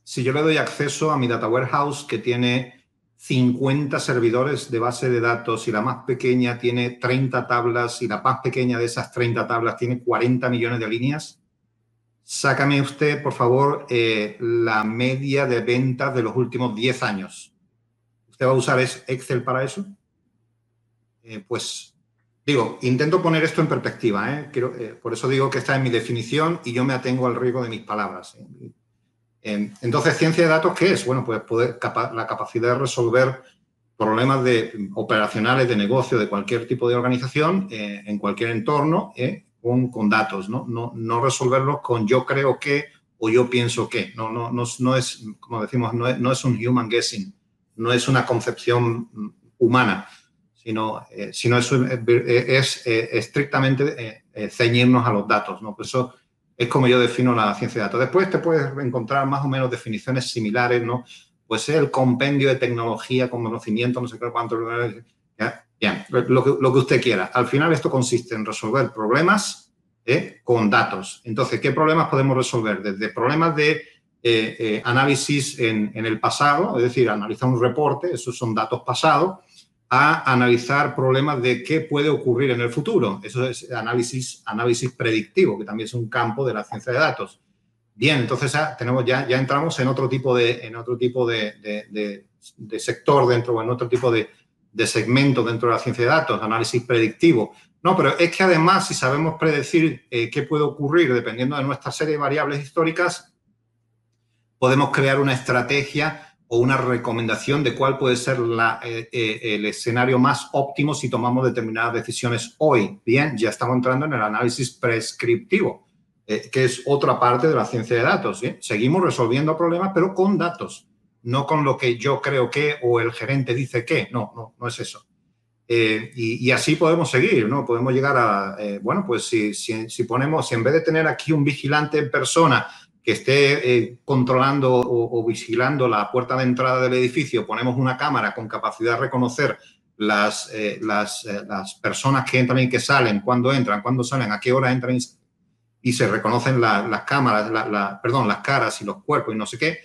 si yo le doy acceso a mi data warehouse que tiene 50 servidores de base de datos y la más pequeña tiene 30 tablas y la más pequeña de esas 30 tablas tiene 40 millones de líneas, Sácame usted, por favor, eh, la media de ventas de los últimos 10 años. ¿Usted va a usar Excel para eso? Eh, pues digo, intento poner esto en perspectiva. ¿eh? por eso digo que está en mi definición y yo me atengo al riesgo de mis palabras. Entonces, ciencia de datos, ¿qué es? Bueno, pues poder, la capacidad de resolver problemas de, operacionales de negocio de cualquier tipo de organización en cualquier entorno con, datos, ¿no? ¿no? Resolverlos con yo creo que o yo pienso que. No, no, es, como decimos, no es, un human guessing, no es una concepción humana, sino, eh, sino es, eh, es eh, estrictamente ceñirnos a los datos, ¿no? Por eso es como yo defino la ciencia de datos. Después te puedes encontrar más o menos definiciones similares, ¿no? Pues el compendio de tecnología con conocimiento, no sé qué cuánto. Bien, lo que, lo que, usted quiera. Al final esto consiste en resolver problemas ¿eh? con datos. Entonces, ¿qué problemas podemos resolver? Desde problemas de eh, eh, análisis en, en, el pasado, es decir, analizar un reporte, esos son datos pasados, a analizar problemas de qué puede ocurrir en el futuro. Eso es análisis, análisis predictivo, que también es un campo de la ciencia de datos. Bien, entonces ya, tenemos, ya, ya entramos en otro tipo de, en otro tipo de, de, de sector dentro, o en otro tipo de, de segmento dentro de la ciencia de datos, análisis predictivo. No, pero es que además, si sabemos predecir eh, qué puede ocurrir dependiendo de nuestra serie de variables históricas, podemos crear una estrategia o una recomendación de cuál puede ser eh, eh, el escenario más óptimo si tomamos determinadas decisiones hoy. Bien, ya estamos entrando en el análisis prescriptivo, que es otra parte de la ciencia de datos. Seguimos resolviendo problemas, pero con datos, no con lo que yo creo que o el gerente dice que. No, no, no es eso. Eh, y, así podemos seguir, ¿no? Podemos llegar a, eh, bueno, pues si, si, ponemos, si en vez de tener aquí un vigilante en persona que esté eh, controlando o, vigilando la puerta de entrada del edificio, ponemos una cámara con capacidad de reconocer las, las, las, personas que entran y que salen, cuándo entran, cuándo salen, a qué hora entran y, se reconocen las cámaras, la, perdón, las caras y los cuerpos y no sé qué,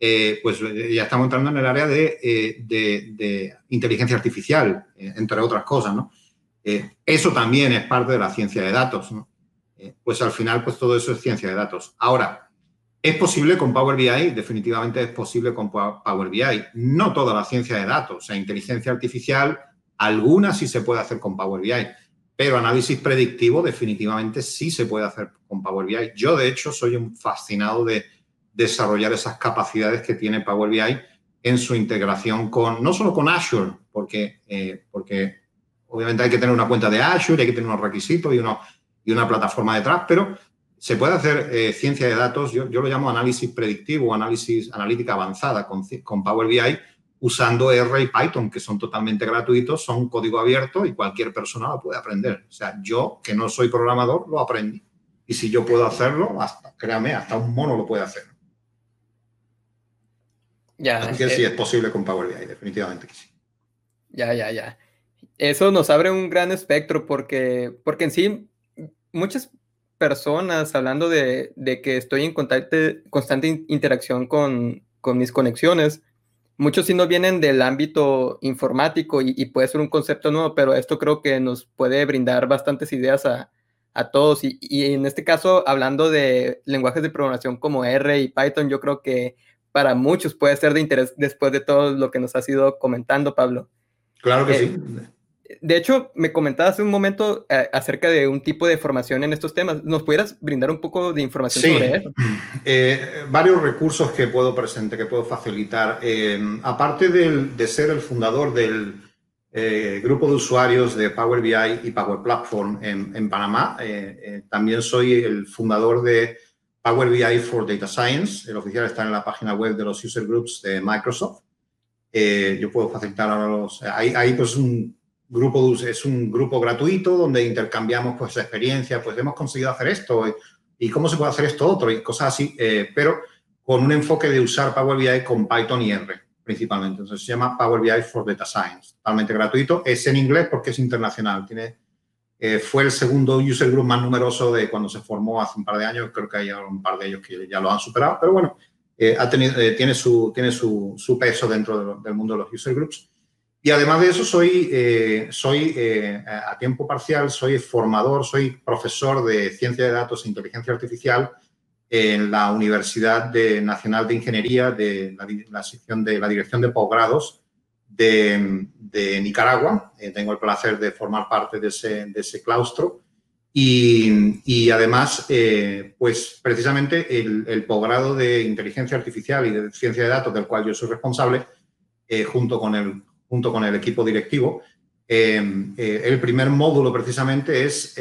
eh, pues eh, ya estamos entrando en el área de, eh, inteligencia artificial, entre otras cosas, ¿no? eso también es parte de la ciencia de datos, pues al final, pues todo eso es ciencia de datos. Ahora, ¿es posible con Power BI? Definitivamente es posible con Power BI. No toda la ciencia de datos, o sea, inteligencia artificial, alguna sí se puede hacer con Power BI, pero análisis predictivo definitivamente sí se puede hacer con Power BI. Yo, de hecho, soy un fascinado de desarrollar esas capacidades que tiene Power BI en su integración con, no solo con Azure, porque, eh, porque obviamente hay que tener una cuenta de Azure, hay que tener unos requisitos y, uno, y una plataforma detrás, pero se puede hacer eh, ciencia de datos, yo, yo, lo llamo análisis predictivo, análisis analítica avanzada con, con Power BI, usando R y Python, que son totalmente gratuitos, son código abierto y cualquier persona lo puede aprender. O sea, yo, que no soy programador, lo aprendí. Y si yo puedo hacerlo, hasta, créame, hasta un mono lo puede hacer. Ya, Así que sí eh, es posible con Power BI, definitivamente que sí. Ya, ya, ya. Eso nos abre un gran espectro porque, porque en sí muchas personas hablando de, de que estoy en constante, constante interacción con, con, mis conexiones, muchos sí no vienen del ámbito informático y, puede ser un concepto nuevo, pero esto creo que nos puede brindar bastantes ideas a, a todos. Y, y, en este caso, hablando de lenguajes de programación como R y Python, yo creo que para muchos puede ser de interés después de todo lo que nos has ido comentando, Pablo. Claro que sí. Eh, de hecho, me comentabas hace un momento eh, acerca de un tipo de formación en estos temas. ¿Nos pudieras brindar un poco de información sobre eso? Eh, varios recursos que puedo presentar, que puedo facilitar. aparte de ser el fundador del grupo de usuarios de Power BI y Power Platform en, en Panamá, también soy el fundador de Power BI for Data Science. El oficial está en la página web de los user groups de Microsoft. Eh, yo puedo facilitar a los... Ahí, pues un grupo, es un grupo gratuito donde intercambiamos pues experiencia, pues hemos conseguido hacer esto y, cómo se puede hacer esto otro y cosas así, eh, pero con un enfoque de usar Power BI con Python y R principalmente. Entonces se llama Power BI for Data Science, totalmente gratuito. Es en inglés porque es internacional, tiene eh, fue el segundo user group más numeroso de cuando se formó hace un par de años. Creo que hay un par de ellos que ya lo han superado, pero bueno, eh, ha tenido, eh, tiene, su, tiene su, su peso dentro del mundo de los user groups. Y además de eso, soy, soy a tiempo parcial, soy formador, soy profesor de ciencia de datos e inteligencia artificial en la Universidad de, Nacional de Ingeniería de la, la sección de la Dirección de Posgrados de, Nicaragua. Eh, tengo el placer de formar parte de ese, claustro. Y, además, eh, pues precisamente el, posgrado de inteligencia artificial y de ciencia de datos, del cual yo soy responsable, eh, junto, con el, junto con el equipo directivo, el primer módulo precisamente es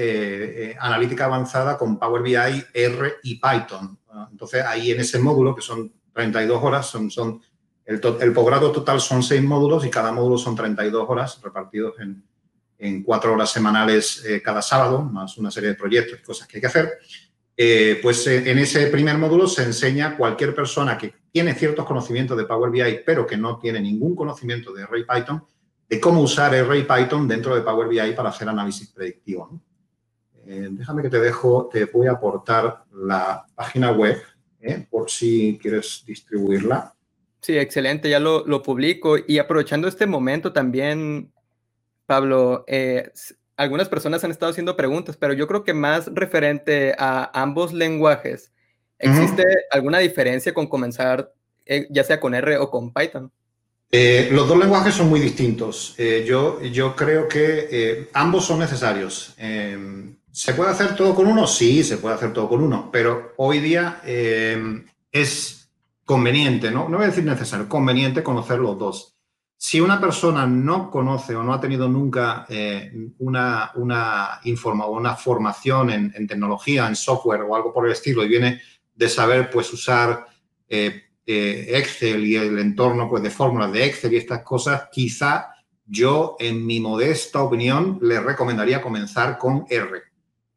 analítica avanzada con Power BI, R y Python. Entonces, ahí en ese módulo, que son 32 horas, son, son el, posgrado total son seis módulos y cada módulo son 32 horas repartidos en, en cuatro horas semanales eh, cada sábado, más una serie de proyectos y cosas que hay que hacer. Eh, pues eh, en ese primer módulo se enseña cualquier persona que tiene ciertos conocimientos de Power BI, pero que no tiene ningún conocimiento de R Python, de cómo usar R y Python dentro de Power BI para hacer análisis predictivo. déjame que te dejo, te voy a aportar la página web por si quieres distribuirla. Sí, excelente, ya lo, lo publico. Y aprovechando este momento también, Pablo, eh, algunas personas han estado haciendo preguntas, pero yo creo que más referente a ambos lenguajes, ¿existe alguna diferencia con comenzar, eh, ya sea con R o con Python? Eh, los dos lenguajes son muy distintos. Eh, yo, yo creo que eh, ambos son necesarios. ¿Se puede hacer todo con uno? Sí, se puede hacer todo con uno, pero hoy día es conveniente, ¿no? no voy a decir necesario, conveniente conocer los dos. Si una persona no conoce o no ha tenido nunca una, una, informa, una formación en, en, tecnología, en software o algo por el estilo y viene de saber pues usar eh, Excel y el entorno pues, de fórmulas de Excel y estas cosas, quizá yo, en mi modesta opinión, le recomendaría comenzar con R.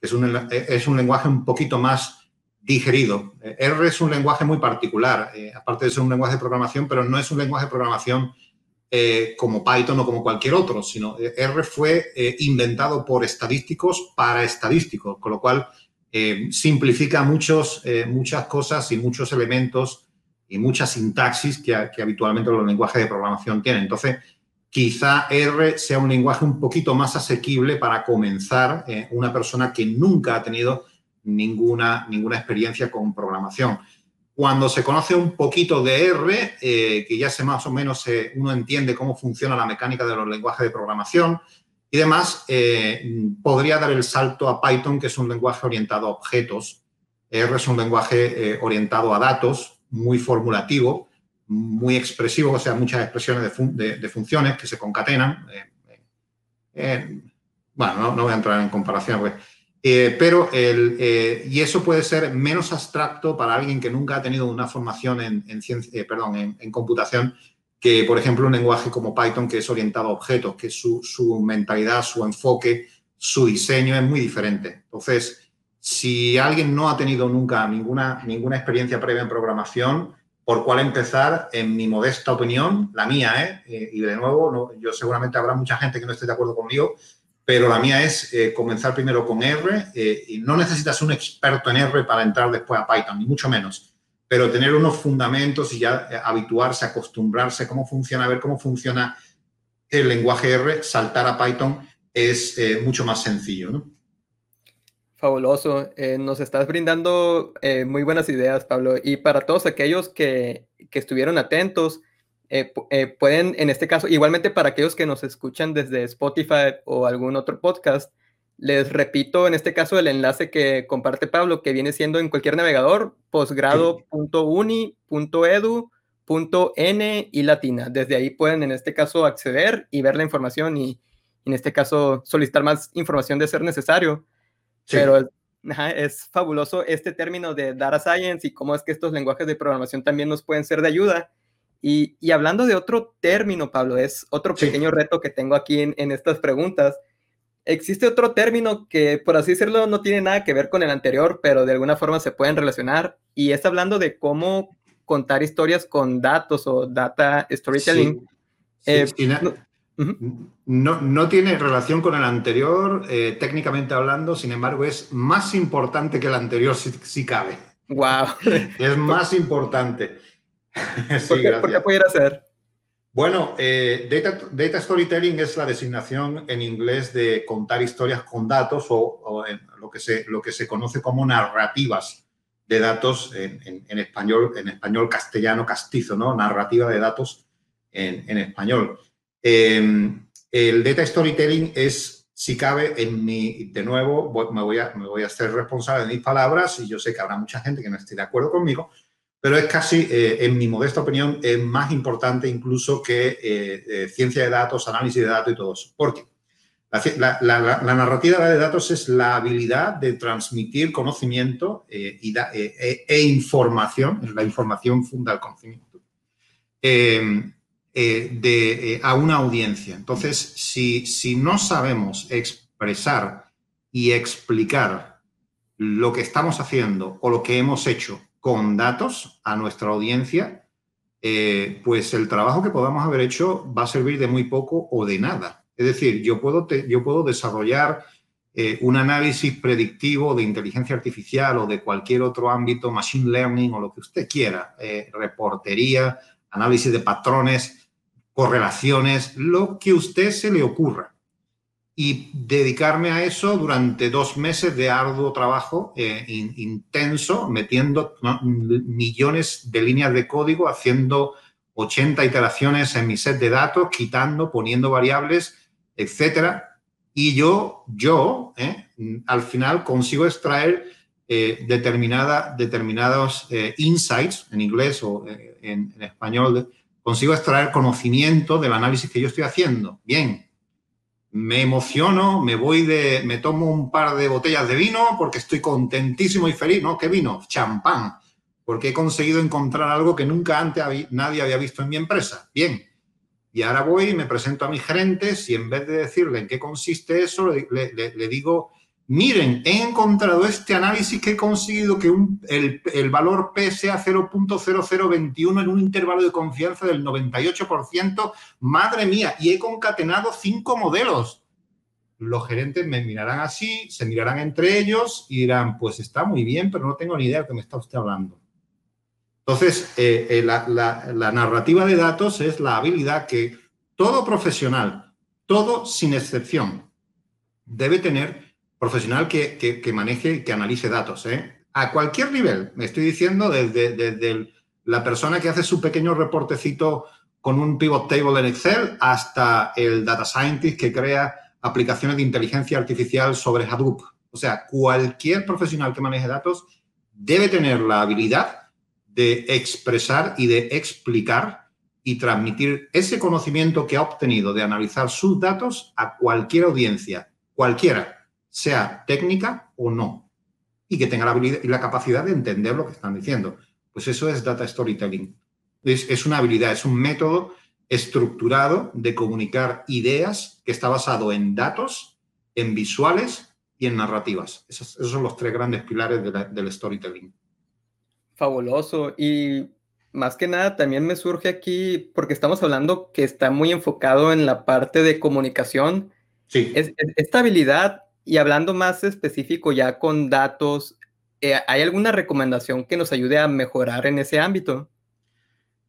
Es un, es un lenguaje un poquito más digerido. R es un lenguaje muy particular, eh, aparte de ser un lenguaje de programación, pero no es un lenguaje de programación eh, como Python o como cualquier otro, sino R fue inventado por estadísticos para estadísticos, con lo cual simplifica muchos, muchas cosas y muchos elementos y mucha sintaxis que, habitualmente los lenguajes de programación tienen. Entonces, quizá R sea un lenguaje un poquito más asequible para comenzar eh, una persona que nunca ha tenido ninguna, ninguna experiencia con programación. Cuando se conoce un poquito de R, eh, que ya se más o menos eh, uno entiende cómo funciona la mecánica de los lenguajes de programación y demás, podría dar el salto a Python, que es un lenguaje orientado a objetos. R es un lenguaje orientado a datos, muy formulativo, muy expresivo, o sea, muchas expresiones de, funciones que se concatenan. Eh, eh, eh, bueno, no, voy a entrar en comparación, pues. pero el, y eso puede ser menos abstracto para alguien que nunca ha tenido una formación en, perdón, en, computación que, por ejemplo, un lenguaje como Python que es orientado a objetos, que su, su mentalidad, su enfoque, su diseño es muy diferente. Entonces, si alguien no ha tenido nunca ninguna, ninguna experiencia previa en programación, ¿por cuál empezar? En mi modesta opinión, la mía, ¿eh? eh y de nuevo, yo seguramente habrá mucha gente que no esté de acuerdo conmigo, pero la mía es eh, comenzar primero con R. Eh, y no necesitas un experto en R para entrar después a Python, ni mucho menos, pero tener unos fundamentos y ya habituarse, acostumbrarse cómo funciona, a ver cómo funciona el lenguaje R, saltar a Python es mucho más sencillo, ¿no? Fabuloso. Eh, nos estás brindando eh, muy buenas ideas, Pablo. Y para todos aquellos que, estuvieron atentos, eh, pueden, en este caso, igualmente para aquellos que nos escuchan desde Spotify o algún otro podcast, les repito en este caso el enlace que comparte Pablo, que viene siendo en cualquier navegador, posgrado.uni.edu.n y latina. Desde ahí pueden en este caso acceder y ver la información y en este caso solicitar más información de ser necesario. Pero es fabuloso este término de data science y cómo es que estos lenguajes de programación también nos pueden ser de ayuda. Y, y hablando de otro término, Pablo, es otro pequeño reto que tengo aquí en, en, estas preguntas. Existe otro término que, por así decirlo, no tiene nada que ver con el anterior, pero de alguna forma se pueden relacionar. Y es hablando de cómo contar historias con datos o data storytelling. Eh, no, no, tiene relación con el anterior, eh, técnicamente hablando, sin embargo, es más importante que el anterior, si, cabe. ¡Wow! Es más importante. sí, ¿Por, qué, pudiera ser? Bueno, eh, data, storytelling es la designación en inglés de contar historias con datos o, lo, que se, lo que se conoce como narrativas de datos en, español, en español castellano castizo, ¿no? Narrativa de datos en, en español. Em, el data storytelling es, si cabe, en mi, de nuevo, me voy, a, me voy a hacer responsable de mis palabras y yo sé que habrá mucha gente que no esté de acuerdo conmigo, pero es casi, eh, en mi modesta opinión, es más importante incluso que eh, eh, ciencia de datos, análisis de datos y todo eso. ¿Por qué? La, narrativa de datos es la habilidad de transmitir conocimiento y e, e, información, la información funda el conocimiento. Em, de, a una audiencia. Entonces, si, si no sabemos expresar y explicar lo que estamos haciendo o lo que hemos hecho con datos a nuestra audiencia, eh, pues el trabajo que podamos haber hecho va a servir de muy poco o de nada. Es decir, yo puedo, yo puedo desarrollar un análisis predictivo de inteligencia artificial o de cualquier otro ámbito, machine learning o lo que usted quiera, reportería, análisis de patrones, correlaciones, lo que usted se le ocurra. Y dedicarme a eso durante dos meses de arduo trabajo eh, intenso, metiendo millones de líneas de código, haciendo 80 iteraciones en mi set de datos, quitando, poniendo variables, etcétera. Y yo, yo, ¿eh? al final consigo extraer eh, determinada, determinados eh, insights, en inglés o en, en, español, consigo extraer conocimiento del análisis que yo estoy haciendo. Bien, me emociono, me voy de, me tomo un par de botellas de vino porque estoy contentísimo y feliz. ¿No? ¿Qué vino? Champán. Porque he conseguido encontrar algo que nunca antes nadie había visto en mi empresa. Bien. Y ahora voy y me presento a mis gerentes y en vez de decirle en qué consiste eso, le, le digo miren, he encontrado este análisis que he conseguido que el, valor P sea 0.0021 en un intervalo de confianza del 98%. Madre mía, y he concatenado cinco modelos. Los gerentes me mirarán así, se mirarán entre ellos y dirán, pues está muy bien, pero no tengo ni idea de qué me está usted hablando. Entonces, eh, eh, la narrativa de datos es la habilidad que todo profesional, todo sin excepción, debe tener profesional que, que, maneje y que analice datos. ¿eh? A cualquier nivel, me estoy diciendo, desde, desde la persona que hace su pequeño reportecito con un pivot table en Excel hasta el data scientist que crea aplicaciones de inteligencia artificial sobre Hadoop. O sea, cualquier profesional que maneje datos debe tener la habilidad de expresar y de explicar y transmitir ese conocimiento que ha obtenido de analizar sus datos a cualquier audiencia, cualquiera sea técnica o no, y que tenga la habilidad y la capacidad de entender lo que están diciendo. Pues eso es data storytelling. Es, es una habilidad, es un método estructurado de comunicar ideas que está basado en datos, en visuales y en narrativas. Esos, son los tres grandes pilares del storytelling. Fabuloso. Y más que nada también me surge aquí, porque estamos hablando que está muy enfocado en la parte de comunicación. Sí. esta habilidad y hablando más específico ya con datos, eh, ¿hay alguna recomendación que nos ayude a mejorar en ese ámbito?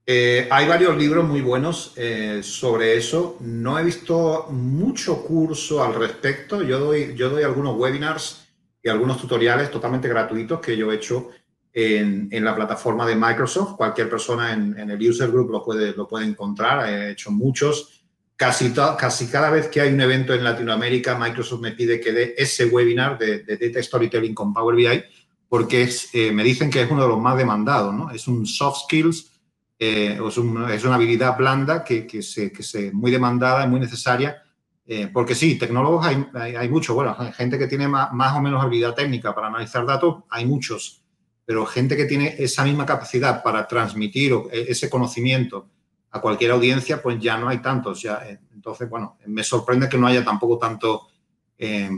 Eh, hay varios libros muy buenos eh, sobre eso. No he visto mucho curso al respecto. Yo doy, yo doy algunos webinars y algunos tutoriales totalmente gratuitos que yo he hecho en, en la plataforma de Microsoft. Cualquier persona en, en, el user group lo puede, lo puede encontrar. He hecho muchos Casi, cada vez que hay un evento en Latinoamérica, Microsoft me pide que dé ese webinar de, Data Storytelling con Power BI, porque eh, me dicen que es uno de los más demandados, ¿no? Es un soft skills, eh, es, una habilidad blanda que, que, muy demandada, muy necesaria, eh, porque sí, tecnólogos hay, hay, muchos, bueno, gente que tiene más, más, o menos habilidad técnica para analizar datos, hay muchos, pero gente que tiene esa misma capacidad para transmitir ese conocimiento a cualquier audiencia, pues ya no hay tantos. Ya, eh, entonces, bueno, me sorprende que no haya tampoco tanto eh,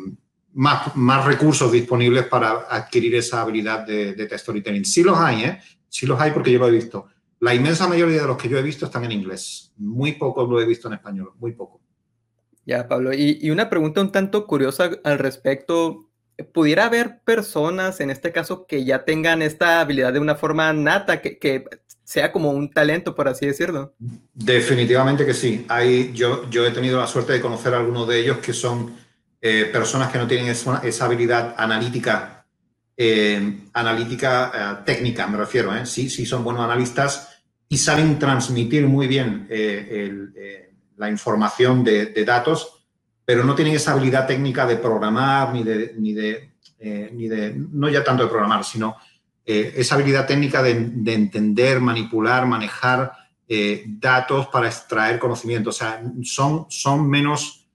más, más recursos disponibles para adquirir esa habilidad de, de storytelling. Sí los hay, ¿eh? Sí los hay porque yo lo he visto. La inmensa mayoría de los que yo he visto están en inglés. Muy pocos lo he visto en español, muy poco. Ya, Pablo. Y, y una pregunta un tanto curiosa al respecto. ¿Pudiera haber personas, en este caso, que ya tengan esta habilidad de una forma nata, que sea como un talento, por así decirlo. Definitivamente que sí. Hay, yo, yo he tenido la suerte de conocer a algunos de ellos que son eh, personas que no tienen esa, habilidad analítica, eh, analítica eh, técnica, me refiero. Sí, sí son buenos analistas y saben transmitir muy bien la información de, de, datos, pero no tienen esa habilidad técnica de programar ni de, ni de, ni de no ya tanto de programar, sino eh, esa habilidad técnica de, entender, manipular, manejar eh, datos para extraer conocimiento. O sea, son, son menos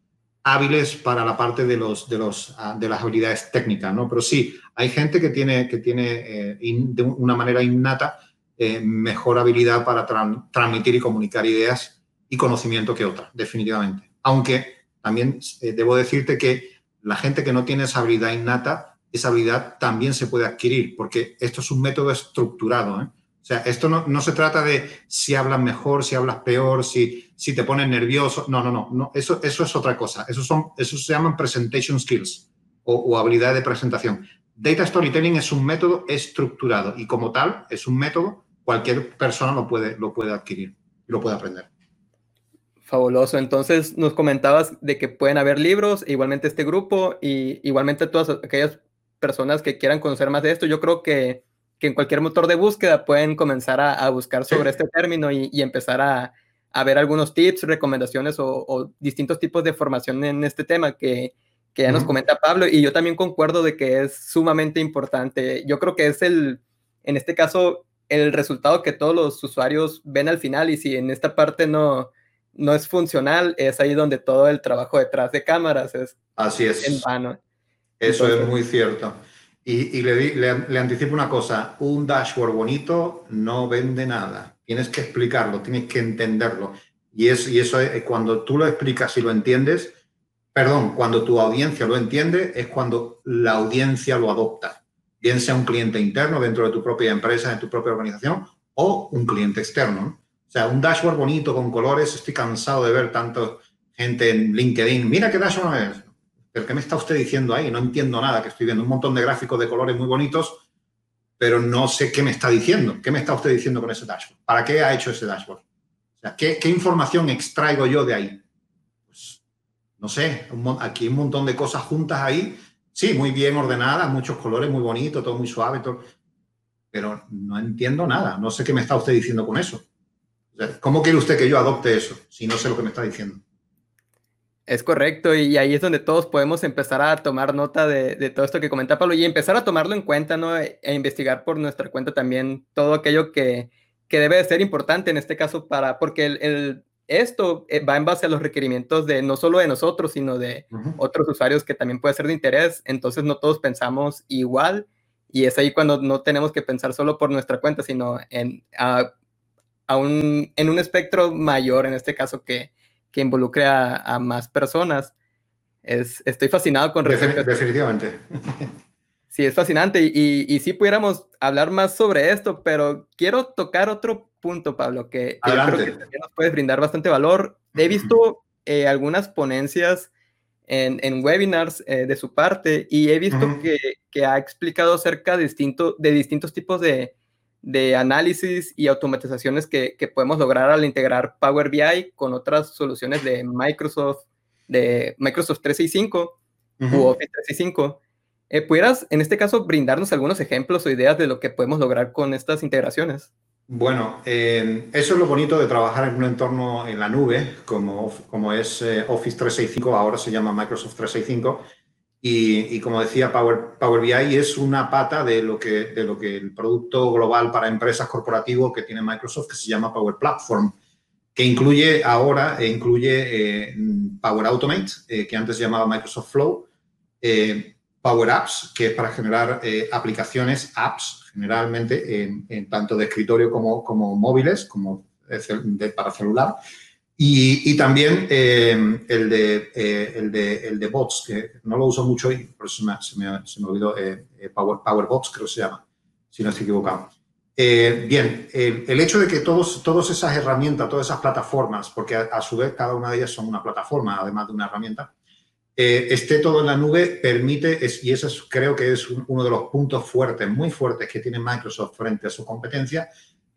hábiles para la parte de, los, de, los, ah, de las habilidades técnicas, ¿no? Pero sí, hay gente que tiene, que tiene eh, de una manera innata mejor habilidad para transmitir y comunicar ideas y conocimiento que otra, definitivamente. Aunque también debo decirte que la gente que no tiene esa habilidad innata esa habilidad también se puede adquirir, porque esto es un método estructurado. ¿eh? O sea, esto no, no, se trata de si hablas mejor, si hablas peor, si, si te pones nervioso. No, no, no. Eso, eso es otra cosa. Eso, son, eso se llaman presentation skills o, o habilidad de presentación. Data Storytelling es un método estructurado y como tal es un método, cualquier persona lo puede, lo puede adquirir lo puede aprender. Fabuloso. Entonces nos comentabas de que pueden haber libros, igualmente este grupo y igualmente todas aquellas personas que quieran conocer más de esto, yo creo que en cualquier motor de búsqueda pueden comenzar a, buscar sobre este término y, empezar a, ver algunos tips, recomendaciones o, distintos tipos de formación en este tema que, ya nos comenta Pablo. Y yo también concuerdo de que es sumamente importante. Yo creo que es el, en este caso, el resultado que todos los usuarios ven al final y si en esta parte no, no es funcional, es ahí donde todo el trabajo detrás de cámaras es, Así es. en vano. Eso es muy cierto. Y, le, le, anticipo una cosa, un dashboard bonito no vende nada. Tienes que explicarlo, tienes que entenderlo. Y, es, y eso es cuando tú lo explicas y lo entiendes, perdón, cuando tu audiencia lo entiende, es cuando la audiencia lo adopta. Bien sea un cliente interno dentro de tu propia empresa, en tu propia organización, o un cliente externo. O sea, un dashboard bonito con colores, estoy cansado de ver tanto gente en LinkedIn, mira qué dashboard es. ¿Pero qué me está usted diciendo ahí? No entiendo nada, que estoy viendo un montón de gráficos de colores muy bonitos, pero no sé qué me está diciendo. ¿Qué me está usted diciendo con ese dashboard? ¿Para qué ha hecho ese dashboard? O sea, ¿qué, información extraigo yo de ahí? Pues, no sé, aquí un montón de cosas juntas ahí. Sí, muy bien ordenadas, muchos colores, muy bonitos, todo muy suave, todo, pero no entiendo nada. No sé qué me está usted diciendo con eso. ¿Cómo quiere usted que yo adopte eso si no sé lo que me está diciendo? Es correcto, y ahí es donde todos podemos empezar a tomar nota de, todo esto que comenta Pablo y empezar a tomarlo en cuenta, ¿no? E, e investigar por nuestra cuenta también todo aquello que, debe de ser importante en este caso para, porque el, esto eh, va en base a los requerimientos de no solo de nosotros, sino de otros usuarios que también puede ser de interés, entonces no todos pensamos igual y es ahí cuando no tenemos que pensar solo por nuestra cuenta, sino en, en un espectro mayor, en este caso, que, que involucre a, más personas. Es, estoy fascinado con respecto Definitivamente. Sí, es fascinante y, y, sí pudiéramos hablar más sobre esto, pero quiero tocar otro punto, Pablo, que, creo que también nos puede brindar bastante valor. He visto eh, algunas ponencias en, en webinars eh, de su parte y he visto que, que, ha explicado acerca de, distinto, de distintos tipos de, de análisis y automatizaciones que, podemos lograr al integrar Power BI con otras soluciones de Microsoft, de Microsoft 365 u Office 365. Eh, ¿Pudieras, en este caso, brindarnos algunos ejemplos o ideas de lo que podemos lograr con estas integraciones? Bueno, eh, eso es lo bonito de trabajar en un entorno en la nube, como, como es eh, Office 365, ahora se llama Microsoft 365, y, como decía, Power, BI es una pata de lo, que, de lo que el producto global para empresas corporativo que tiene Microsoft, que se llama Power Platform, que incluye ahora, e incluye eh, Power Automate, eh, que antes se llamaba Microsoft Flow, eh, Power Apps, que es para generar aplicaciones, apps, generalmente en, tanto de escritorio como, como móviles, como para celular, y, también eh, el, de, eh, el, de, el de bots, que no lo uso mucho y por eso se me, se me, olvidó, eh, Power, Powerbots creo que se llama, si no estoy equivocado. bien, el hecho de que todos, todas esas herramientas, todas esas plataformas, porque a, su vez cada una de ellas son una plataforma, además de una herramienta, esté todo en la nube, permite, y ese creo que es uno de los puntos fuertes, muy fuertes que tiene Microsoft frente a su competencia,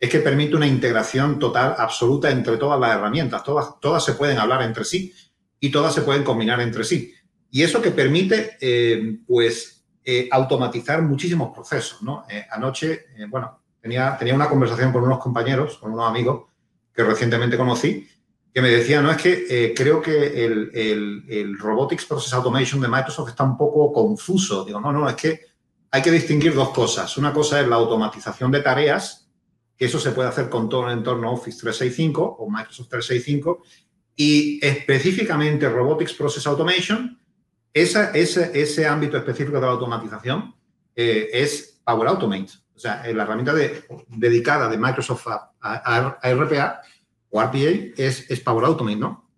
es que permite una integración total, absoluta entre todas las herramientas. Todas, todas se pueden hablar entre sí y todas se pueden combinar entre sí. Y eso que permite, eh, pues, eh, automatizar muchísimos procesos, ¿no? Eh, anoche, bueno, tenía, tenía una conversación con unos compañeros, con unos amigos que recientemente conocí, que me decían, no, es que creo que el, el, el Robotics Process Automation de Microsoft está un poco confuso. Digo, no, no, es que hay que distinguir dos cosas. Una cosa es la automatización de tareas eso se puede hacer con todo el entorno Office 365 o Microsoft 365 y específicamente Robotics Process Automation, esa, ese, ese ámbito específico de la automatización eh, es Power Automate, o sea, la herramienta de, dedicada de Microsoft a, RPA o RPA es, Power Automate, ¿no?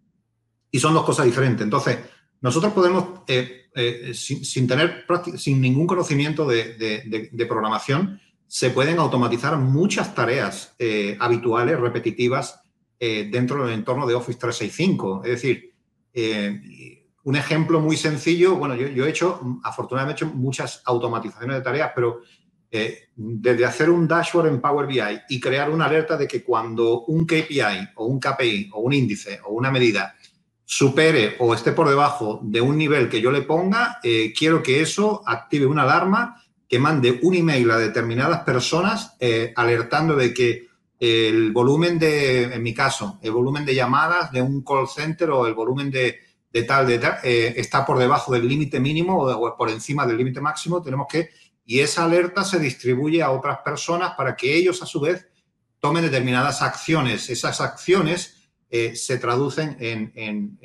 Y son dos cosas diferentes. Entonces, nosotros podemos, eh, eh, sin, tener, sin ningún conocimiento de programación, se pueden automatizar muchas tareas eh, habituales, repetitivas, eh, dentro del entorno de Office 365. Es decir, eh, un ejemplo muy sencillo, bueno, yo, he hecho, afortunadamente, he hecho muchas automatizaciones de tareas, pero desde hacer un dashboard en Power BI y crear una alerta de que cuando un KPI o un KPI o un índice o una medida supere o esté por debajo de un nivel que yo le ponga, quiero que eso active una alarma que mande un email a determinadas personas eh, alertando de que el volumen de, en mi caso, el volumen de llamadas de un call center o el volumen de, tal, de tal, eh, está por debajo del límite mínimo o, por encima del límite máximo, tenemos que, y esa alerta se distribuye a otras personas para que ellos a su vez tomen determinadas acciones. Esas acciones eh, se traducen en,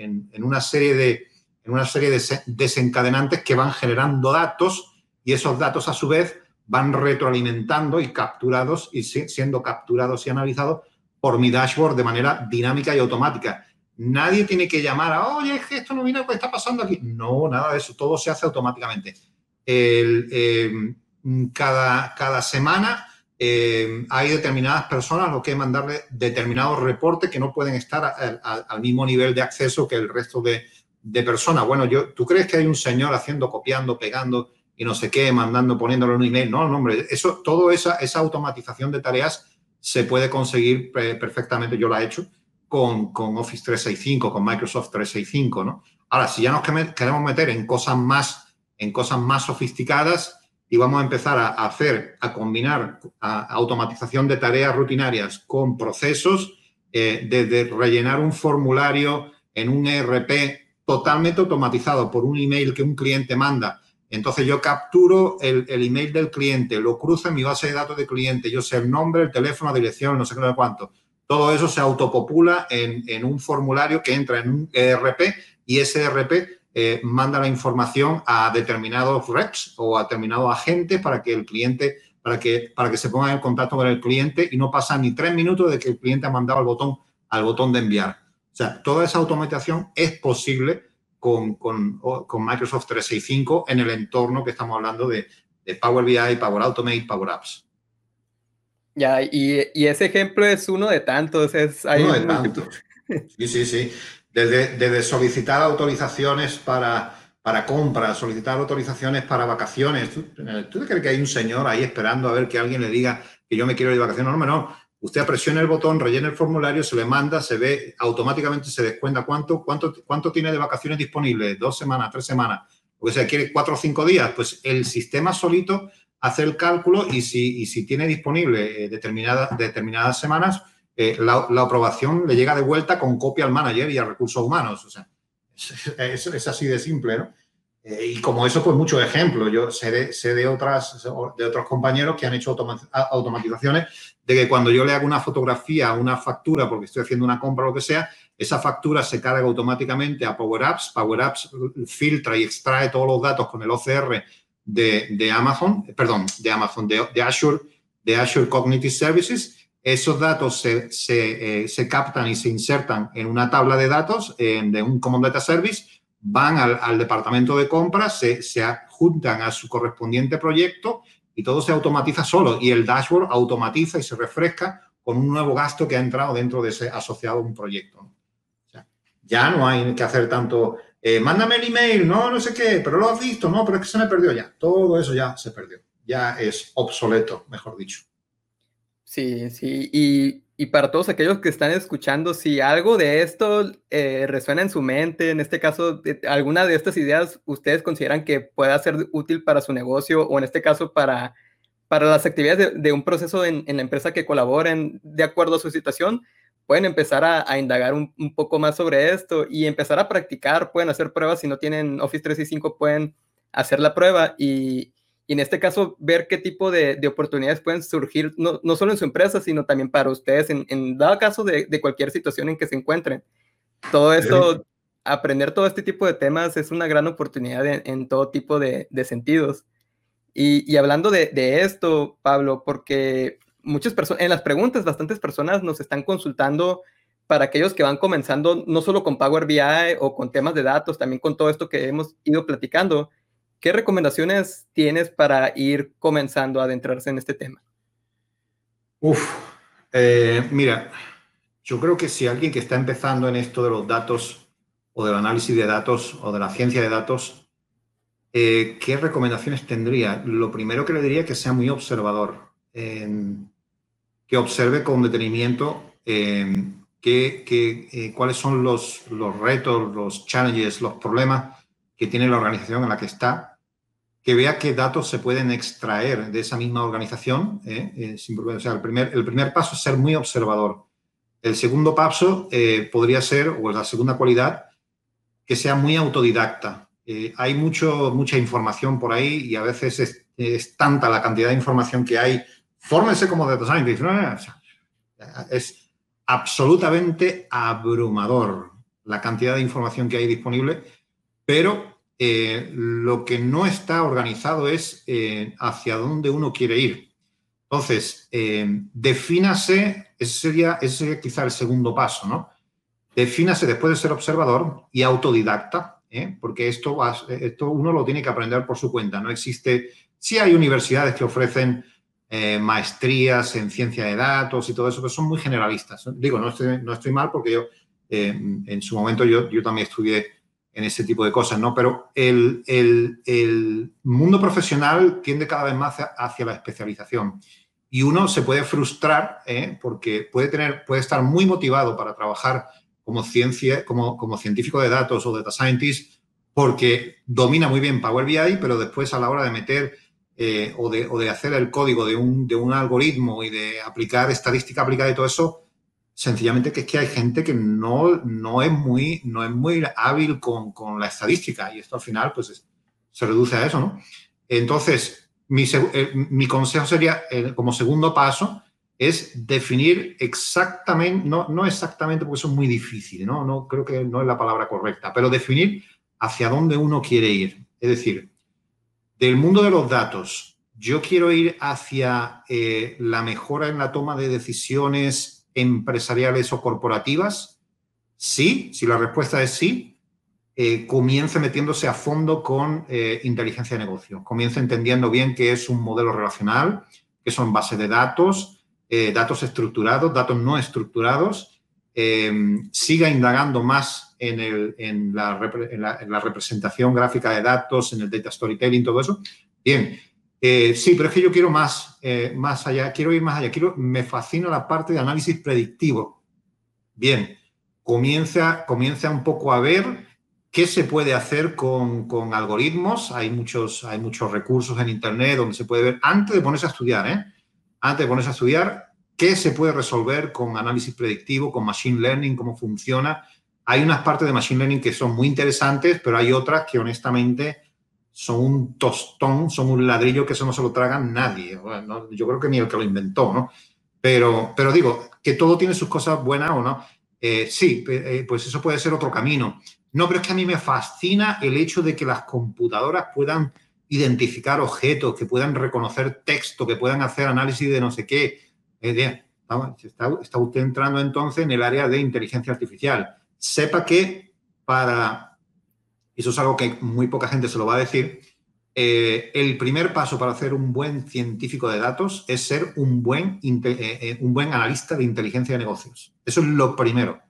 una serie de, en una serie de desencadenantes que van generando datos y esos datos a su vez van retroalimentando y capturados y siendo capturados y analizados por mi dashboard de manera dinámica y automática. Nadie tiene que llamar a, oye, esto no viene, ¿qué está pasando aquí? No, nada de eso, todo se hace automáticamente. Em, cada, cada semana em, hay determinadas personas a los que mandarle determinados reportes que no pueden estar al mismo nivel de acceso que el resto de, de personas. Bueno, yo, ¿tú crees que hay un señor haciendo, copiando, pegando y no sé qué, mandando, poniéndolo en un email. No, no, hombre, eso, toda esa, esa automatización de tareas se puede conseguir perfectamente, yo la he hecho, con, con, Office 365, con Microsoft 365, ¿no? Ahora, si ya nos queremos meter en cosas más, en cosas más sofisticadas y vamos a empezar a, hacer, a combinar automatización de tareas rutinarias con procesos, eh, desde rellenar un formulario en un ERP totalmente automatizado por un email que un cliente manda entonces yo capturo el, email del cliente, lo cruzo en mi base de datos de cliente, yo sé el nombre, el teléfono, la dirección, no sé qué, cuánto. Todo eso se autopopula en, un formulario que entra en un ERP y ese ERP eh, manda la información a determinados reps o a determinados agentes para que el cliente, para que, para que se pongan en contacto con el cliente y no pasan ni tres minutos de que el cliente ha mandado el botón, al botón de enviar. O sea, toda esa automatización es posible con, con, Microsoft 365 en el entorno que estamos hablando de, Power BI, Power Automate, Power Apps. Ya, y, ese ejemplo es uno de tantos. Es, uno de tantos. Sí, sí, sí. Desde, solicitar autorizaciones para, para compras, solicitar autorizaciones para vacaciones. ¿Tú, ¿Tú, crees que hay un señor ahí esperando a ver que alguien le diga que yo me quiero ir de vacaciones? No, no, no. Usted presiona el botón, rellena el formulario, se le manda, se ve, automáticamente se descuenta cuánto, cuánto, cuánto tiene de vacaciones disponibles, dos semanas, tres semanas, porque se quiere cuatro o cinco días, pues el sistema solito hace el cálculo y si, si tiene disponible eh, determinadas, semanas, eh, la, aprobación le llega de vuelta con copia al manager y a recursos humanos. O sea, es, es así de simple, ¿no? Eh, y como eso, pues muchos ejemplos. Yo sé de, sé de, otras, de otros compañeros que han hecho automatizaciones de que cuando yo le hago una fotografía, una factura, porque estoy haciendo una compra o lo que sea, esa factura se carga automáticamente a Power Apps. Power Apps filtra y extrae todos los datos con el OCR de, de Amazon, perdón, de Amazon, de, de, Azure, de Azure Cognitive Services. Esos datos se, se, eh, se captan y se insertan en una tabla de datos eh, de un Common Data Service van al, departamento de compras, se, se adjuntan a su correspondiente proyecto y todo se automatiza solo y el dashboard automatiza y se refresca con un nuevo gasto que ha entrado dentro de ese asociado a un proyecto. ya no hay que hacer tanto, eh, mándame el email, no, no sé qué, pero lo has visto, no, pero es que se me perdió ya. Todo eso ya se perdió, ya es obsoleto, mejor dicho. Sí, sí, y y para todos aquellos que están escuchando, si algo de esto eh, resuena en su mente, en este caso, alguna de estas ideas ustedes consideran que pueda ser útil para su negocio o en este caso para, para las actividades de, un proceso en, la empresa que colaboren de acuerdo a su situación, pueden empezar a, indagar un, un, poco más sobre esto y empezar a practicar, pueden hacer pruebas, si no tienen Office 365 pueden hacer la prueba y, y en este caso ver qué tipo de, oportunidades pueden surgir, no, no, solo en su empresa, sino también para ustedes, en, en dado caso de, de, cualquier situación en que se encuentren. Todo esto, aprender todo este tipo de temas es una gran oportunidad en, todo tipo de, sentidos. Y, y hablando de, esto, Pablo, porque muchas personas, en las preguntas, bastantes personas nos están consultando para aquellos que van comenzando, no solo con Power BI o con temas de datos, también con todo esto que hemos ido platicando ¿Qué recomendaciones tienes para ir comenzando a adentrarse en este tema? Uf, eh, mira, yo creo que si alguien que está empezando en esto de los datos o del análisis de datos o de la ciencia de datos, eh, ¿qué recomendaciones tendría? Lo primero que le diría es que sea muy observador, que observe con detenimiento eh, cuáles son los, los retos, los challenges, los problemas que tiene la organización en la que está que vea qué datos se pueden extraer de esa misma organización. ¿eh? Eh, o sea, el primer, el primer paso es ser muy observador. El segundo paso eh, podría ser, o la segunda cualidad, que sea muy autodidacta. hay mucho, mucha información por ahí y a veces es, tanta la cantidad de información que hay. Fórmense como data scientist. Es absolutamente abrumador la cantidad de información que hay disponible, pero eh, lo que no está organizado es eh, hacia dónde uno quiere ir. Entonces, eh, defínase, ese sería, ese sería quizá el segundo paso, ¿no? Defínase después de ser observador y autodidacta, porque esto, esto uno lo tiene que aprender por su cuenta. No existe, sí hay universidades que ofrecen maestrías en ciencia de datos y todo eso, pero son muy generalistas. Digo, no estoy, no estoy mal porque yo, en su momento, yo, yo también estudié en ese tipo de cosas, ¿no? Pero el, mundo profesional tiende cada vez más hacia, la especialización y uno se puede frustrar ¿eh? porque puede, tener, puede estar muy motivado para trabajar como, ciencia, como, como científico de datos o data scientist porque domina muy bien Power BI, pero después a la hora de meter eh, o, de, o, de, hacer el código de un, de un algoritmo y de aplicar estadística aplicada y todo eso, sencillamente que es que hay gente que no, no, es, muy, no es muy hábil con, con la estadística y esto al final pues se reduce a eso, ¿no? Entonces, mi, eh, mi consejo sería, como segundo paso, es definir exactamente, no, no exactamente porque eso es muy difícil, ¿no? ¿no? Creo que no es la palabra correcta, pero definir hacia dónde uno quiere ir. Es decir, del mundo de los datos, yo quiero ir hacia eh, la mejora en la toma de decisiones empresariales o corporativas? Sí, si la respuesta es sí, eh, comience metiéndose a fondo con eh, inteligencia de negocio. Comience entendiendo bien qué es un modelo relacional, qué son bases de datos, eh, datos estructurados, datos no estructurados. siga indagando más en, la, representación gráfica de datos, en el data storytelling, todo eso. Bien, eh, sí, pero es que yo quiero más, eh, más allá, quiero ir más allá, quiero, me fascina la parte de análisis predictivo. Bien, comienza, comienza un poco a ver qué se puede hacer con, algoritmos. Hay muchos, hay muchos recursos en Internet donde se puede ver, antes de ponerse a estudiar, ¿eh? antes de ponerse a estudiar, qué se puede resolver con análisis predictivo, con machine learning, cómo funciona. Hay unas partes de machine learning que son muy interesantes, pero hay otras que honestamente son un tostón, son un ladrillo que eso no se lo traga nadie. yo creo que ni el que lo inventó, ¿no? Pero, pero digo, que todo tiene sus cosas buenas o no. Eh, sí, eh, pues eso puede ser otro camino. No, pero es que a mí me fascina el hecho de que las computadoras puedan identificar objetos, que puedan reconocer texto, que puedan hacer análisis de no sé qué. está, está usted entrando entonces en el área de inteligencia artificial. Sepa que para eso es algo que muy poca gente se lo va a decir, eh, el primer paso para hacer un buen científico de datos es ser un buen, eh, eh, un buen analista de inteligencia de negocios. Eso es lo primero.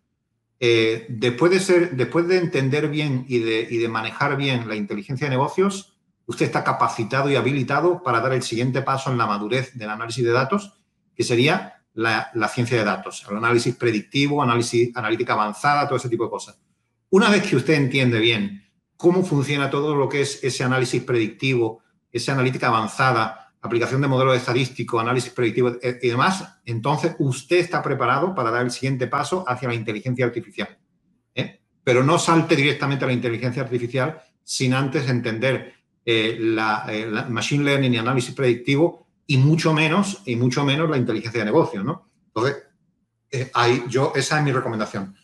después, de ser, después de entender bien y de, y de, manejar bien la inteligencia de negocios, usted está capacitado y habilitado para dar el siguiente paso en la madurez del análisis de datos, que sería la, la ciencia de datos, el análisis predictivo, análisis, analítica avanzada, todo ese tipo de cosas. Una vez que usted entiende bien cómo funciona todo lo que es ese análisis predictivo, esa analítica avanzada, aplicación de modelos estadísticos, análisis predictivo eh, y demás, entonces usted está preparado para dar el siguiente paso hacia la inteligencia artificial. ¿eh? Pero no salte directamente a la inteligencia artificial sin antes entender eh, la, machine learning y análisis predictivo y mucho menos, y mucho menos la inteligencia de negocio, ¿no? Entonces, yo, esa es mi recomendación.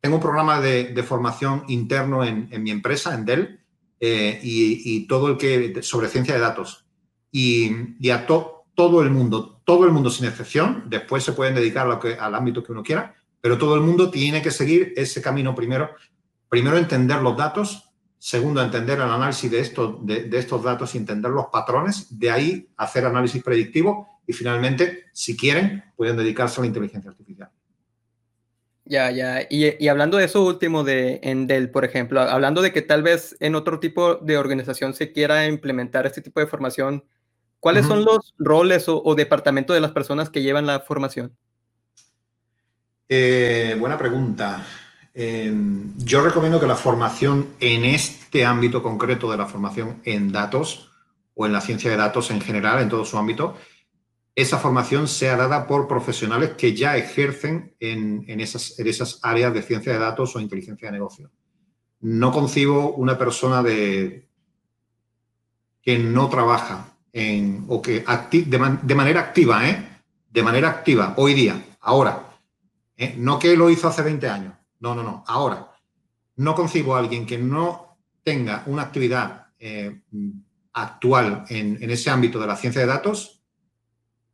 Tengo un programa de, formación interno en, mi empresa, en Dell, eh, y, todo el que sobre ciencia de datos. Y, a todo el mundo, todo el mundo sin excepción, después se pueden dedicar lo que, al ámbito que uno quiera, pero todo el mundo tiene que seguir ese camino primero. Primero, entender los datos. Segundo, entender el análisis de, de, de estos datos y entender los patrones. De ahí, hacer análisis predictivo. Y finalmente, si quieren, pueden dedicarse a la inteligencia artificial. Ya, ya. Y, hablando de eso último de Endel, por ejemplo, hablando de que tal vez en otro tipo de organización se quiera implementar este tipo de formación, ¿cuáles son los roles o, departamentos de las personas que llevan la formación? Eh, buena pregunta. Em, yo recomiendo que la formación en este ámbito concreto de la formación en datos o en la ciencia de datos en general, en todo su ámbito, esa formación sea dada por profesionales que ya ejercen en, esas, en esas áreas de ciencia de datos o inteligencia de negocio. No concibo una persona de, que no trabaja en, o que de, de, manera activa, ¿eh? de manera activa, hoy día, ahora, ¿eh? no que lo hizo hace 20 años, no, no, no, ahora, no concibo a alguien que no tenga una actividad eh, actual en, en, ese ámbito de la ciencia de datos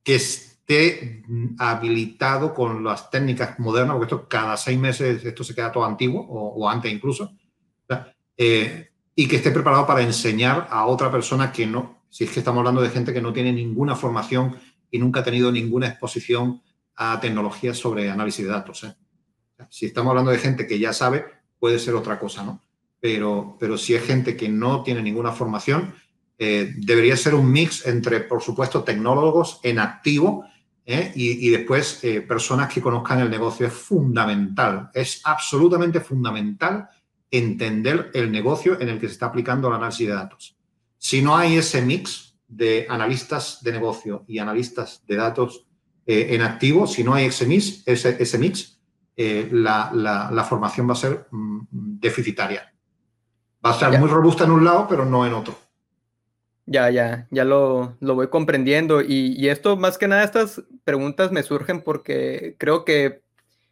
que esté habilitado con las técnicas modernas, porque esto cada seis meses esto se queda todo antiguo o, antes incluso, eh, y que esté preparado para enseñar a otra persona que no, si es que estamos hablando de gente que no tiene ninguna formación y nunca ha tenido ninguna exposición a tecnologías sobre análisis de datos. ¿eh? Si estamos hablando de gente que ya sabe, puede ser otra cosa, ¿no? Pero, pero si es gente que no tiene ninguna formación, eh, debería ser un mix entre, por supuesto, tecnólogos en activo ¿eh? y, y, después personas que conozcan el negocio. Es fundamental, es absolutamente fundamental entender el negocio en el que se está aplicando el análisis de datos. Si no hay ese mix de analistas de negocio y analistas de datos eh, en activo, si no hay ese mix, ese, ese mix eh, la, la, formación va a ser mm, deficitaria. Va a ser muy robusta en un lado, pero no en otro. Ya, ya, ya lo, lo voy comprendiendo. Y, y, esto, más que nada, estas preguntas me surgen porque creo que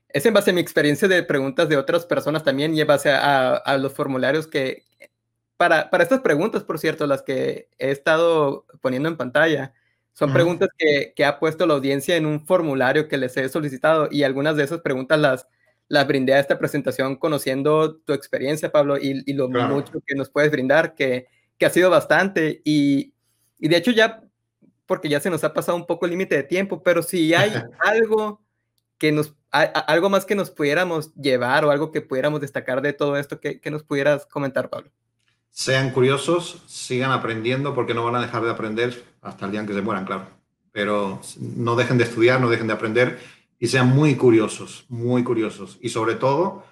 es en base a mi experiencia de preguntas de otras personas también y en base a, los formularios que, para, para, estas preguntas, por cierto, las que he estado poniendo en pantalla, son preguntas que, que, ha puesto la audiencia en un formulario que les he solicitado y algunas de esas preguntas las, las brindé a esta presentación conociendo tu experiencia, Pablo, y, y lo mucho que nos puedes brindar, que, que ha sido bastante. Y, y, de hecho ya, porque ya se nos ha pasado un poco el límite de tiempo, pero si hay algo que nos algo más que nos pudiéramos llevar o algo que pudiéramos destacar de todo esto, que, nos pudieras comentar, Pablo. Sean curiosos, sigan aprendiendo porque no van a dejar de aprender hasta el día en que se mueran, claro. Pero no dejen de estudiar, no dejen de aprender y sean muy curiosos, muy curiosos. Y sobre todo,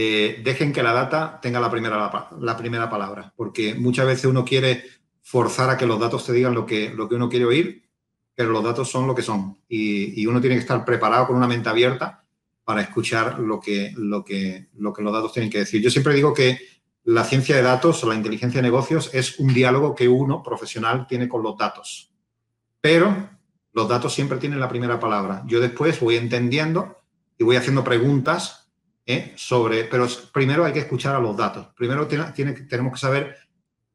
eh, dejen que la data tenga la primera, la, primera palabra, porque muchas veces uno quiere forzar a que los datos te digan lo que, lo que uno quiere oír, pero los datos son lo que son. Y, uno tiene que estar preparado con una mente abierta para escuchar lo que, lo, que, lo que los datos tienen que decir. Yo siempre digo que la ciencia de datos o la inteligencia de negocios es un diálogo que uno, profesional, tiene con los datos. Pero los datos siempre tienen la primera palabra. Yo después voy entendiendo y voy haciendo preguntas ¿eh? sobre, pero primero hay que escuchar a los datos. Primero tiene, tiene, tenemos que saber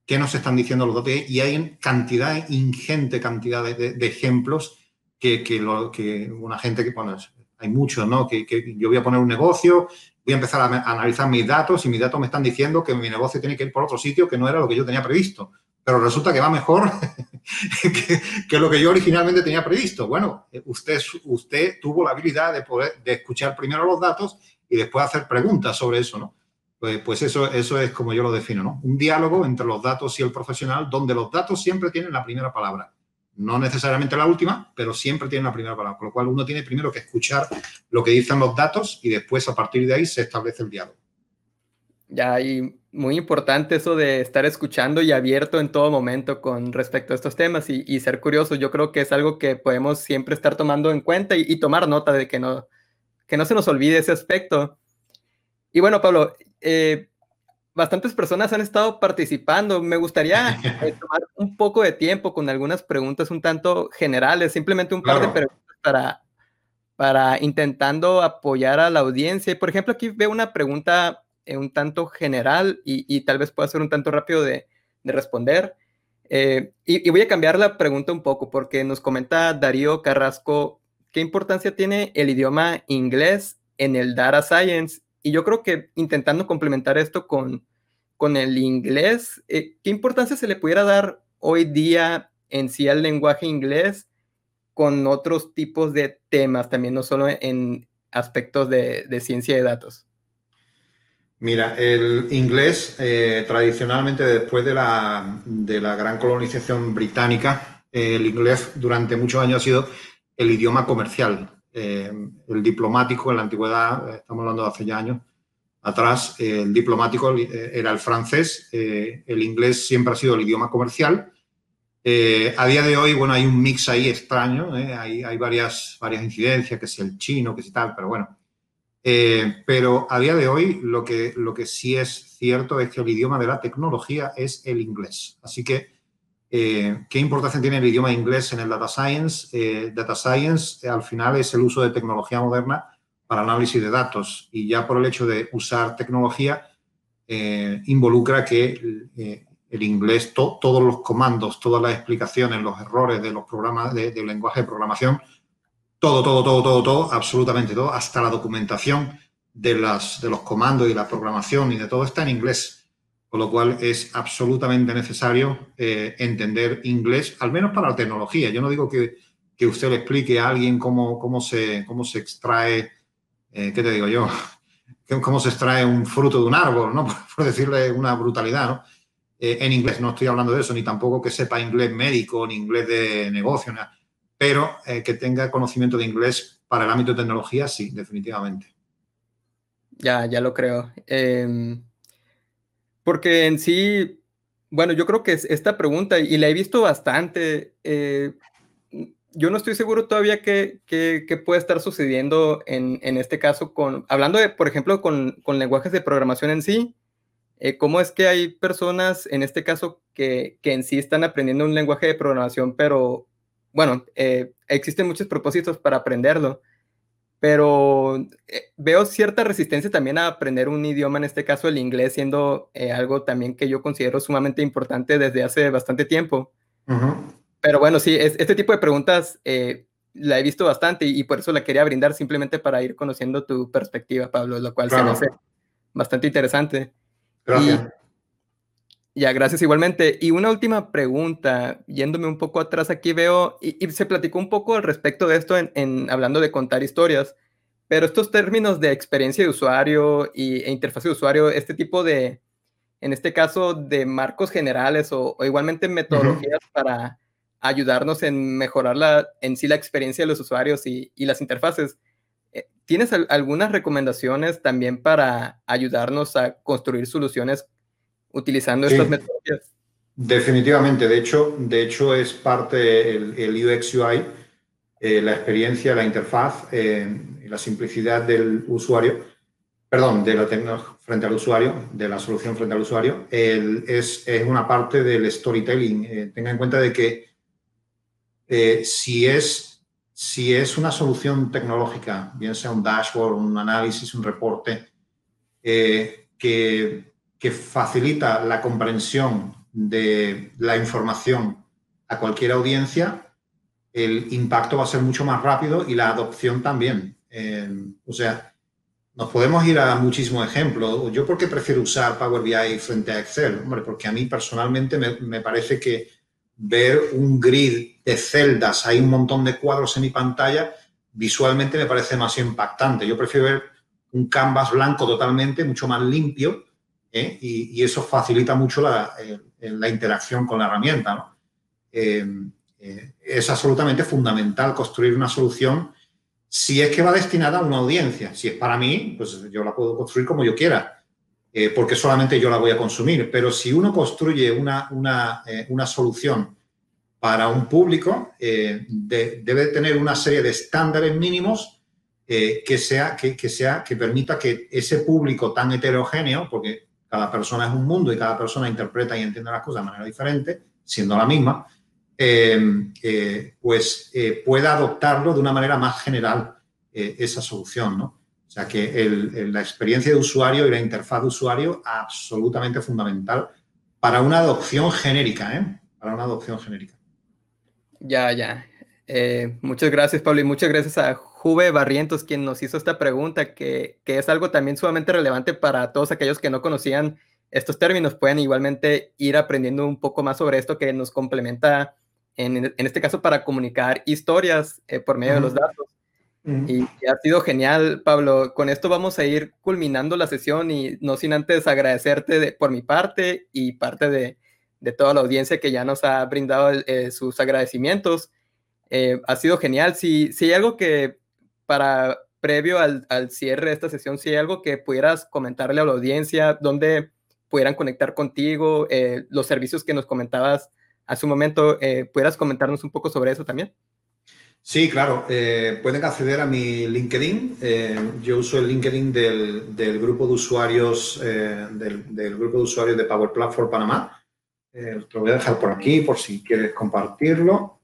qué nos están diciendo los datos y hay cantidad, ingente cantidad de, ejemplos que, que, que, una gente que, pone hay muchos, ¿no? Que, yo voy a poner un negocio, voy a empezar a, analizar mis datos y mis datos me están diciendo que mi negocio tiene que ir por otro sitio que no era lo que yo tenía previsto. Pero resulta que va mejor que, lo que yo originalmente tenía previsto. Bueno, usted, usted tuvo la habilidad de poder de escuchar primero los datos y después hacer preguntas sobre eso, ¿no? Pues, pues eso, eso es como yo lo defino, ¿no? Un diálogo entre los datos y el profesional donde los datos siempre tienen la primera palabra no necesariamente la última, pero siempre tiene la primera palabra, con lo cual uno tiene primero que escuchar lo que dicen los datos y después a partir de ahí se establece el diálogo. Ya, y muy importante eso de estar escuchando y abierto en todo momento con respecto a estos temas y, ser curioso. Yo creo que es algo que podemos siempre estar tomando en cuenta y, tomar nota de que no, que no se nos olvide ese aspecto. Y bueno, Pablo, eh, bastantes personas han estado participando. Me gustaría eh, tomar un poco de tiempo con algunas preguntas un tanto generales, simplemente un par de preguntas para, para intentando apoyar a la audiencia. Por ejemplo, aquí veo una pregunta eh, un tanto general y, tal vez pueda ser un tanto rápido de, responder. Eh, y, y, voy a cambiar la pregunta un poco porque nos comenta Darío Carrasco, ¿qué importancia tiene el idioma inglés en el data science y yo creo que intentando complementar esto con, con el inglés, eh, ¿qué importancia se le pudiera dar hoy día en sí al lenguaje inglés con otros tipos de temas también, no solo en aspectos de, de ciencia de datos? Mira, el inglés eh, tradicionalmente después de la, de la, gran colonización británica, el inglés durante muchos años ha sido el idioma comercial. Eh, el diplomático en la antigüedad, eh, estamos hablando de hace ya años atrás, eh, el diplomático era el francés, el inglés siempre ha sido el idioma comercial a día de hoy, bueno, hay un mix ahí extraño, hay, varias, varias incidencias, que si el chino, que si tal, pero bueno. Pero a día de hoy lo que, lo que sí es cierto es que el idioma de la tecnología es el inglés. Así que, ¿qué importancia tiene el idioma inglés en el data science? data science al final es el uso de tecnología moderna para análisis de datos y ya por el hecho de usar tecnología involucra que el inglés, todos los comandos, todas las explicaciones, los errores de los programas de, lenguaje de programación, todo, todo, todo, todo, todo, absolutamente todo, hasta la documentación de, las, de los comandos y la programación y de todo está en inglés. Con lo cual es absolutamente necesario eh, entender inglés, al menos para la tecnología. Yo no digo que, que usted le explique a alguien cómo, cómo, se, cómo se extrae, eh, ¿qué te digo yo? cómo se extrae un fruto de un árbol, ¿no? por decirle una brutalidad, ¿no? Eh, en inglés. No estoy hablando de eso, ni tampoco que sepa inglés médico, ni inglés de negocio, pero eh, que tenga conocimiento de inglés para el ámbito de tecnología, sí, definitivamente. Ya, ya lo creo. Em, porque en sí, bueno, yo creo que esta pregunta, y la he visto bastante, eh, yo no estoy seguro todavía qué, puede estar sucediendo en, este caso con, hablando por ejemplo, con, lenguajes de programación en sí, eh, ¿cómo es que hay personas, en este caso, que, en sí están aprendiendo un lenguaje de programación, pero, bueno, eh, existen muchos propósitos para aprenderlo, pero eh, veo cierta resistencia también a aprender un idioma, en este caso el inglés, siendo algo también que yo considero sumamente importante desde hace bastante tiempo. Pero bueno, sí, este tipo de preguntas la he visto bastante y, por eso la quería brindar simplemente para ir conociendo tu perspectiva, Pablo, lo cual se me hace bastante interesante. Gracias. Ya, gracias igualmente. Y una última pregunta, yéndome un poco atrás aquí veo, y, se platicó un poco al respecto de esto en, hablando de contar historias, pero estos términos de experiencia de usuario y, e interfaz de usuario, este tipo de, en este caso, de marcos generales o, igualmente metodologías para ayudarnos en mejorar la, en sí la experiencia de los usuarios y, y las interfaces. Eh, ¿Tienes algunas recomendaciones también para ayudarnos a construir soluciones utilizando estas metodologías? Definitivamente, de hecho, de hecho es parte el, el UX UI, eh, la experiencia, la interfaz eh, y la simplicidad del usuario, perdón, de la tecnología frente al usuario, de la solución frente al usuario, es, es, una parte del storytelling. tenga en cuenta de que si es si es una solución tecnológica, bien sea un dashboard, un análisis, un reporte, eh, que, facilita la comprensión de la información a cualquier audiencia, el impacto va a ser mucho más rápido y la adopción también. Eh, o sea, nos podemos ir a muchísimos ejemplos. Yo, ¿por qué prefiero usar Power BI frente a Excel? Hombre, porque a mí personalmente me parece que ver un grid de celdas, hay un montón de cuadros en mi pantalla, visualmente me parece más impactante. Yo prefiero ver un canvas blanco totalmente, mucho más limpio, ¿eh? y, eso facilita mucho la, eh, interacción con la herramienta. Eh, es absolutamente fundamental construir una solución si es que va destinada a una audiencia. Si es para mí, pues yo la puedo construir como yo quiera. Porque solamente yo la voy a consumir. Pero si uno construye una, una, una solución para un público, debe tener una serie de estándares mínimos que, sea, que, que, sea, que permita que ese público tan heterogéneo, porque cada persona es un mundo y cada persona interpreta y entiende las cosas de manera diferente, siendo la misma, pues pueda adoptarlo de una manera más general esa solución, ¿no? O sea que la experiencia de usuario y la interfaz de usuario absolutamente fundamental para una adopción genérica, ¿eh? Para una adopción genérica. Ya, ya. Eh, muchas gracias, Pablo, y muchas gracias a Juve Barrientos, quien nos hizo esta pregunta, que, es algo también sumamente relevante para todos aquellos que no conocían estos términos. Pueden igualmente ir aprendiendo un poco más sobre esto que nos complementa, en, este caso, para comunicar historias eh, por medio de los datos. Y, ha sido genial, Pablo. Con esto vamos a ir culminando la sesión y no sin antes agradecerte por mi parte y parte de, toda la audiencia que ya nos ha brindado eh, sus agradecimientos. Eh, ha sido genial. Si, si hay algo que para previo al, cierre de esta sesión, si hay algo que pudieras comentarle a la audiencia, donde pudieran conectar contigo, eh, los servicios que nos comentabas hace un momento, eh, ¿pudieras comentarnos un poco sobre eso también? Sí, claro. Eh, pueden acceder a mi LinkedIn. Eh, yo uso el LinkedIn del, grupo de usuarios del, grupo de usuarios de Power Platform Panamá. te lo voy a dejar por aquí por si quieres compartirlo.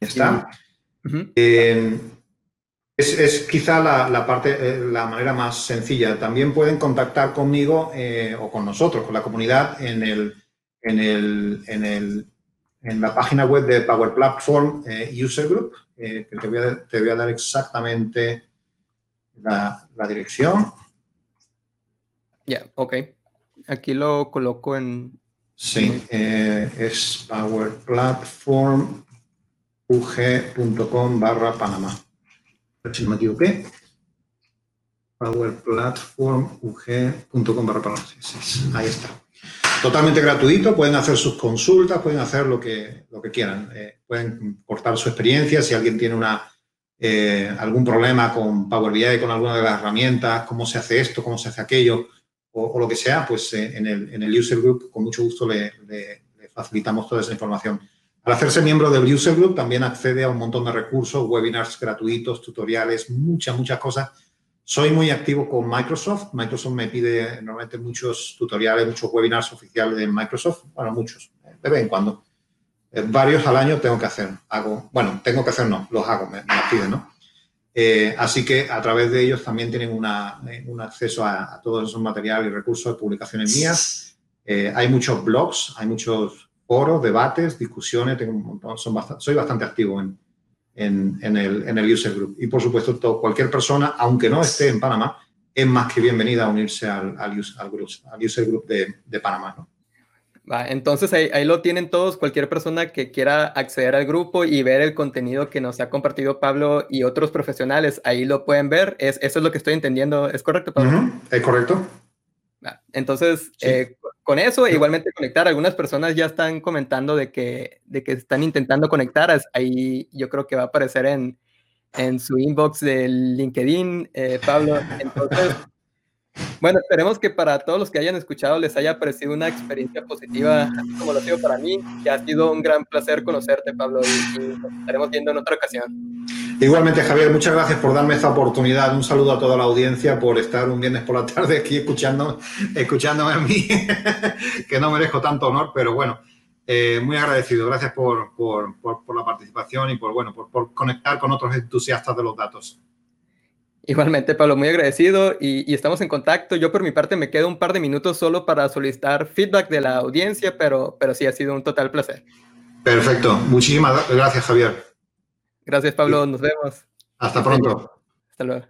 Ya está. Es, quizá la, parte, la manera más sencilla. También pueden contactar conmigo o con nosotros, con la comunidad, en el, en el, en el en la página web de Power Platform eh, User Group, eh, que te voy, a, te voy, a, dar exactamente la, la dirección. Ya, ok. Aquí lo coloco en... Sí, eh, es powerplatformug.com barra Panamá. Ver si no me equivoqué. powerplatformug.com barra ahí está totalmente gratuito, pueden hacer sus consultas, pueden hacer lo que, lo que quieran, eh, pueden cortar su experiencia, si alguien tiene una, eh, algún problema con Power BI, con alguna de las herramientas, cómo se hace esto, cómo se hace aquello, o, lo que sea, pues eh, en, el, en, el, User Group con mucho gusto le, facilitamos toda esa información. Al hacerse miembro del User Group también accede a un montón de recursos, webinars gratuitos, tutoriales, muchas, muchas cosas soy muy activo con Microsoft. Microsoft me pide normalmente muchos tutoriales, muchos webinars oficiales de Microsoft. Bueno, muchos, de vez en cuando. Eh, varios al año tengo que hacer. Hago, bueno, tengo que hacer, no, los hago, me, piden, ¿no? Eh, así que a través de ellos también tienen eh, un acceso a, todos esos materiales y recursos de publicaciones mías. hay muchos blogs, hay muchos foros, debates, discusiones. Tengo un montón, son bastante, soy bastante activo en, en, el, en, el, user group. Y por supuesto, todo, cualquier persona, aunque no esté en Panamá, es más que bienvenida a unirse al, al, al, group, al user group de, de Panamá. ¿no? Va, entonces ahí, ahí, lo tienen todos, cualquier persona que quiera acceder al grupo y ver el contenido que nos ha compartido Pablo y otros profesionales, ahí lo pueden ver. Es, eso es lo que estoy entendiendo. ¿Es correcto, Pablo? Es correcto. Entonces, eh, con eso, igualmente conectar. Algunas personas ya están comentando de que, de que están intentando conectar. Ahí yo creo que va a aparecer en, en su inbox de LinkedIn, eh, Pablo. Entonces, bueno, esperemos que para todos los que hayan escuchado les haya parecido una experiencia positiva, así como lo ha sido para mí, que ha sido un gran placer conocerte, Pablo, y, estaremos viendo en otra ocasión. Igualmente, Javier, muchas gracias por darme esta oportunidad. Un saludo a toda la audiencia por estar un viernes por la tarde aquí escuchando, escuchándome a mí, que no merezco tanto honor, pero bueno, eh, muy agradecido. Gracias por, por, por, la participación y por, bueno, por, conectar con otros entusiastas de los datos. Igualmente, Pablo, muy agradecido y, y, estamos en contacto. Yo por mi parte me quedo un par de minutos solo para solicitar feedback de la audiencia, pero, pero sí ha sido un total placer. Perfecto. Muchísimas gracias, Javier. Gracias, Pablo. Nos vemos. Hasta pronto. Hasta luego.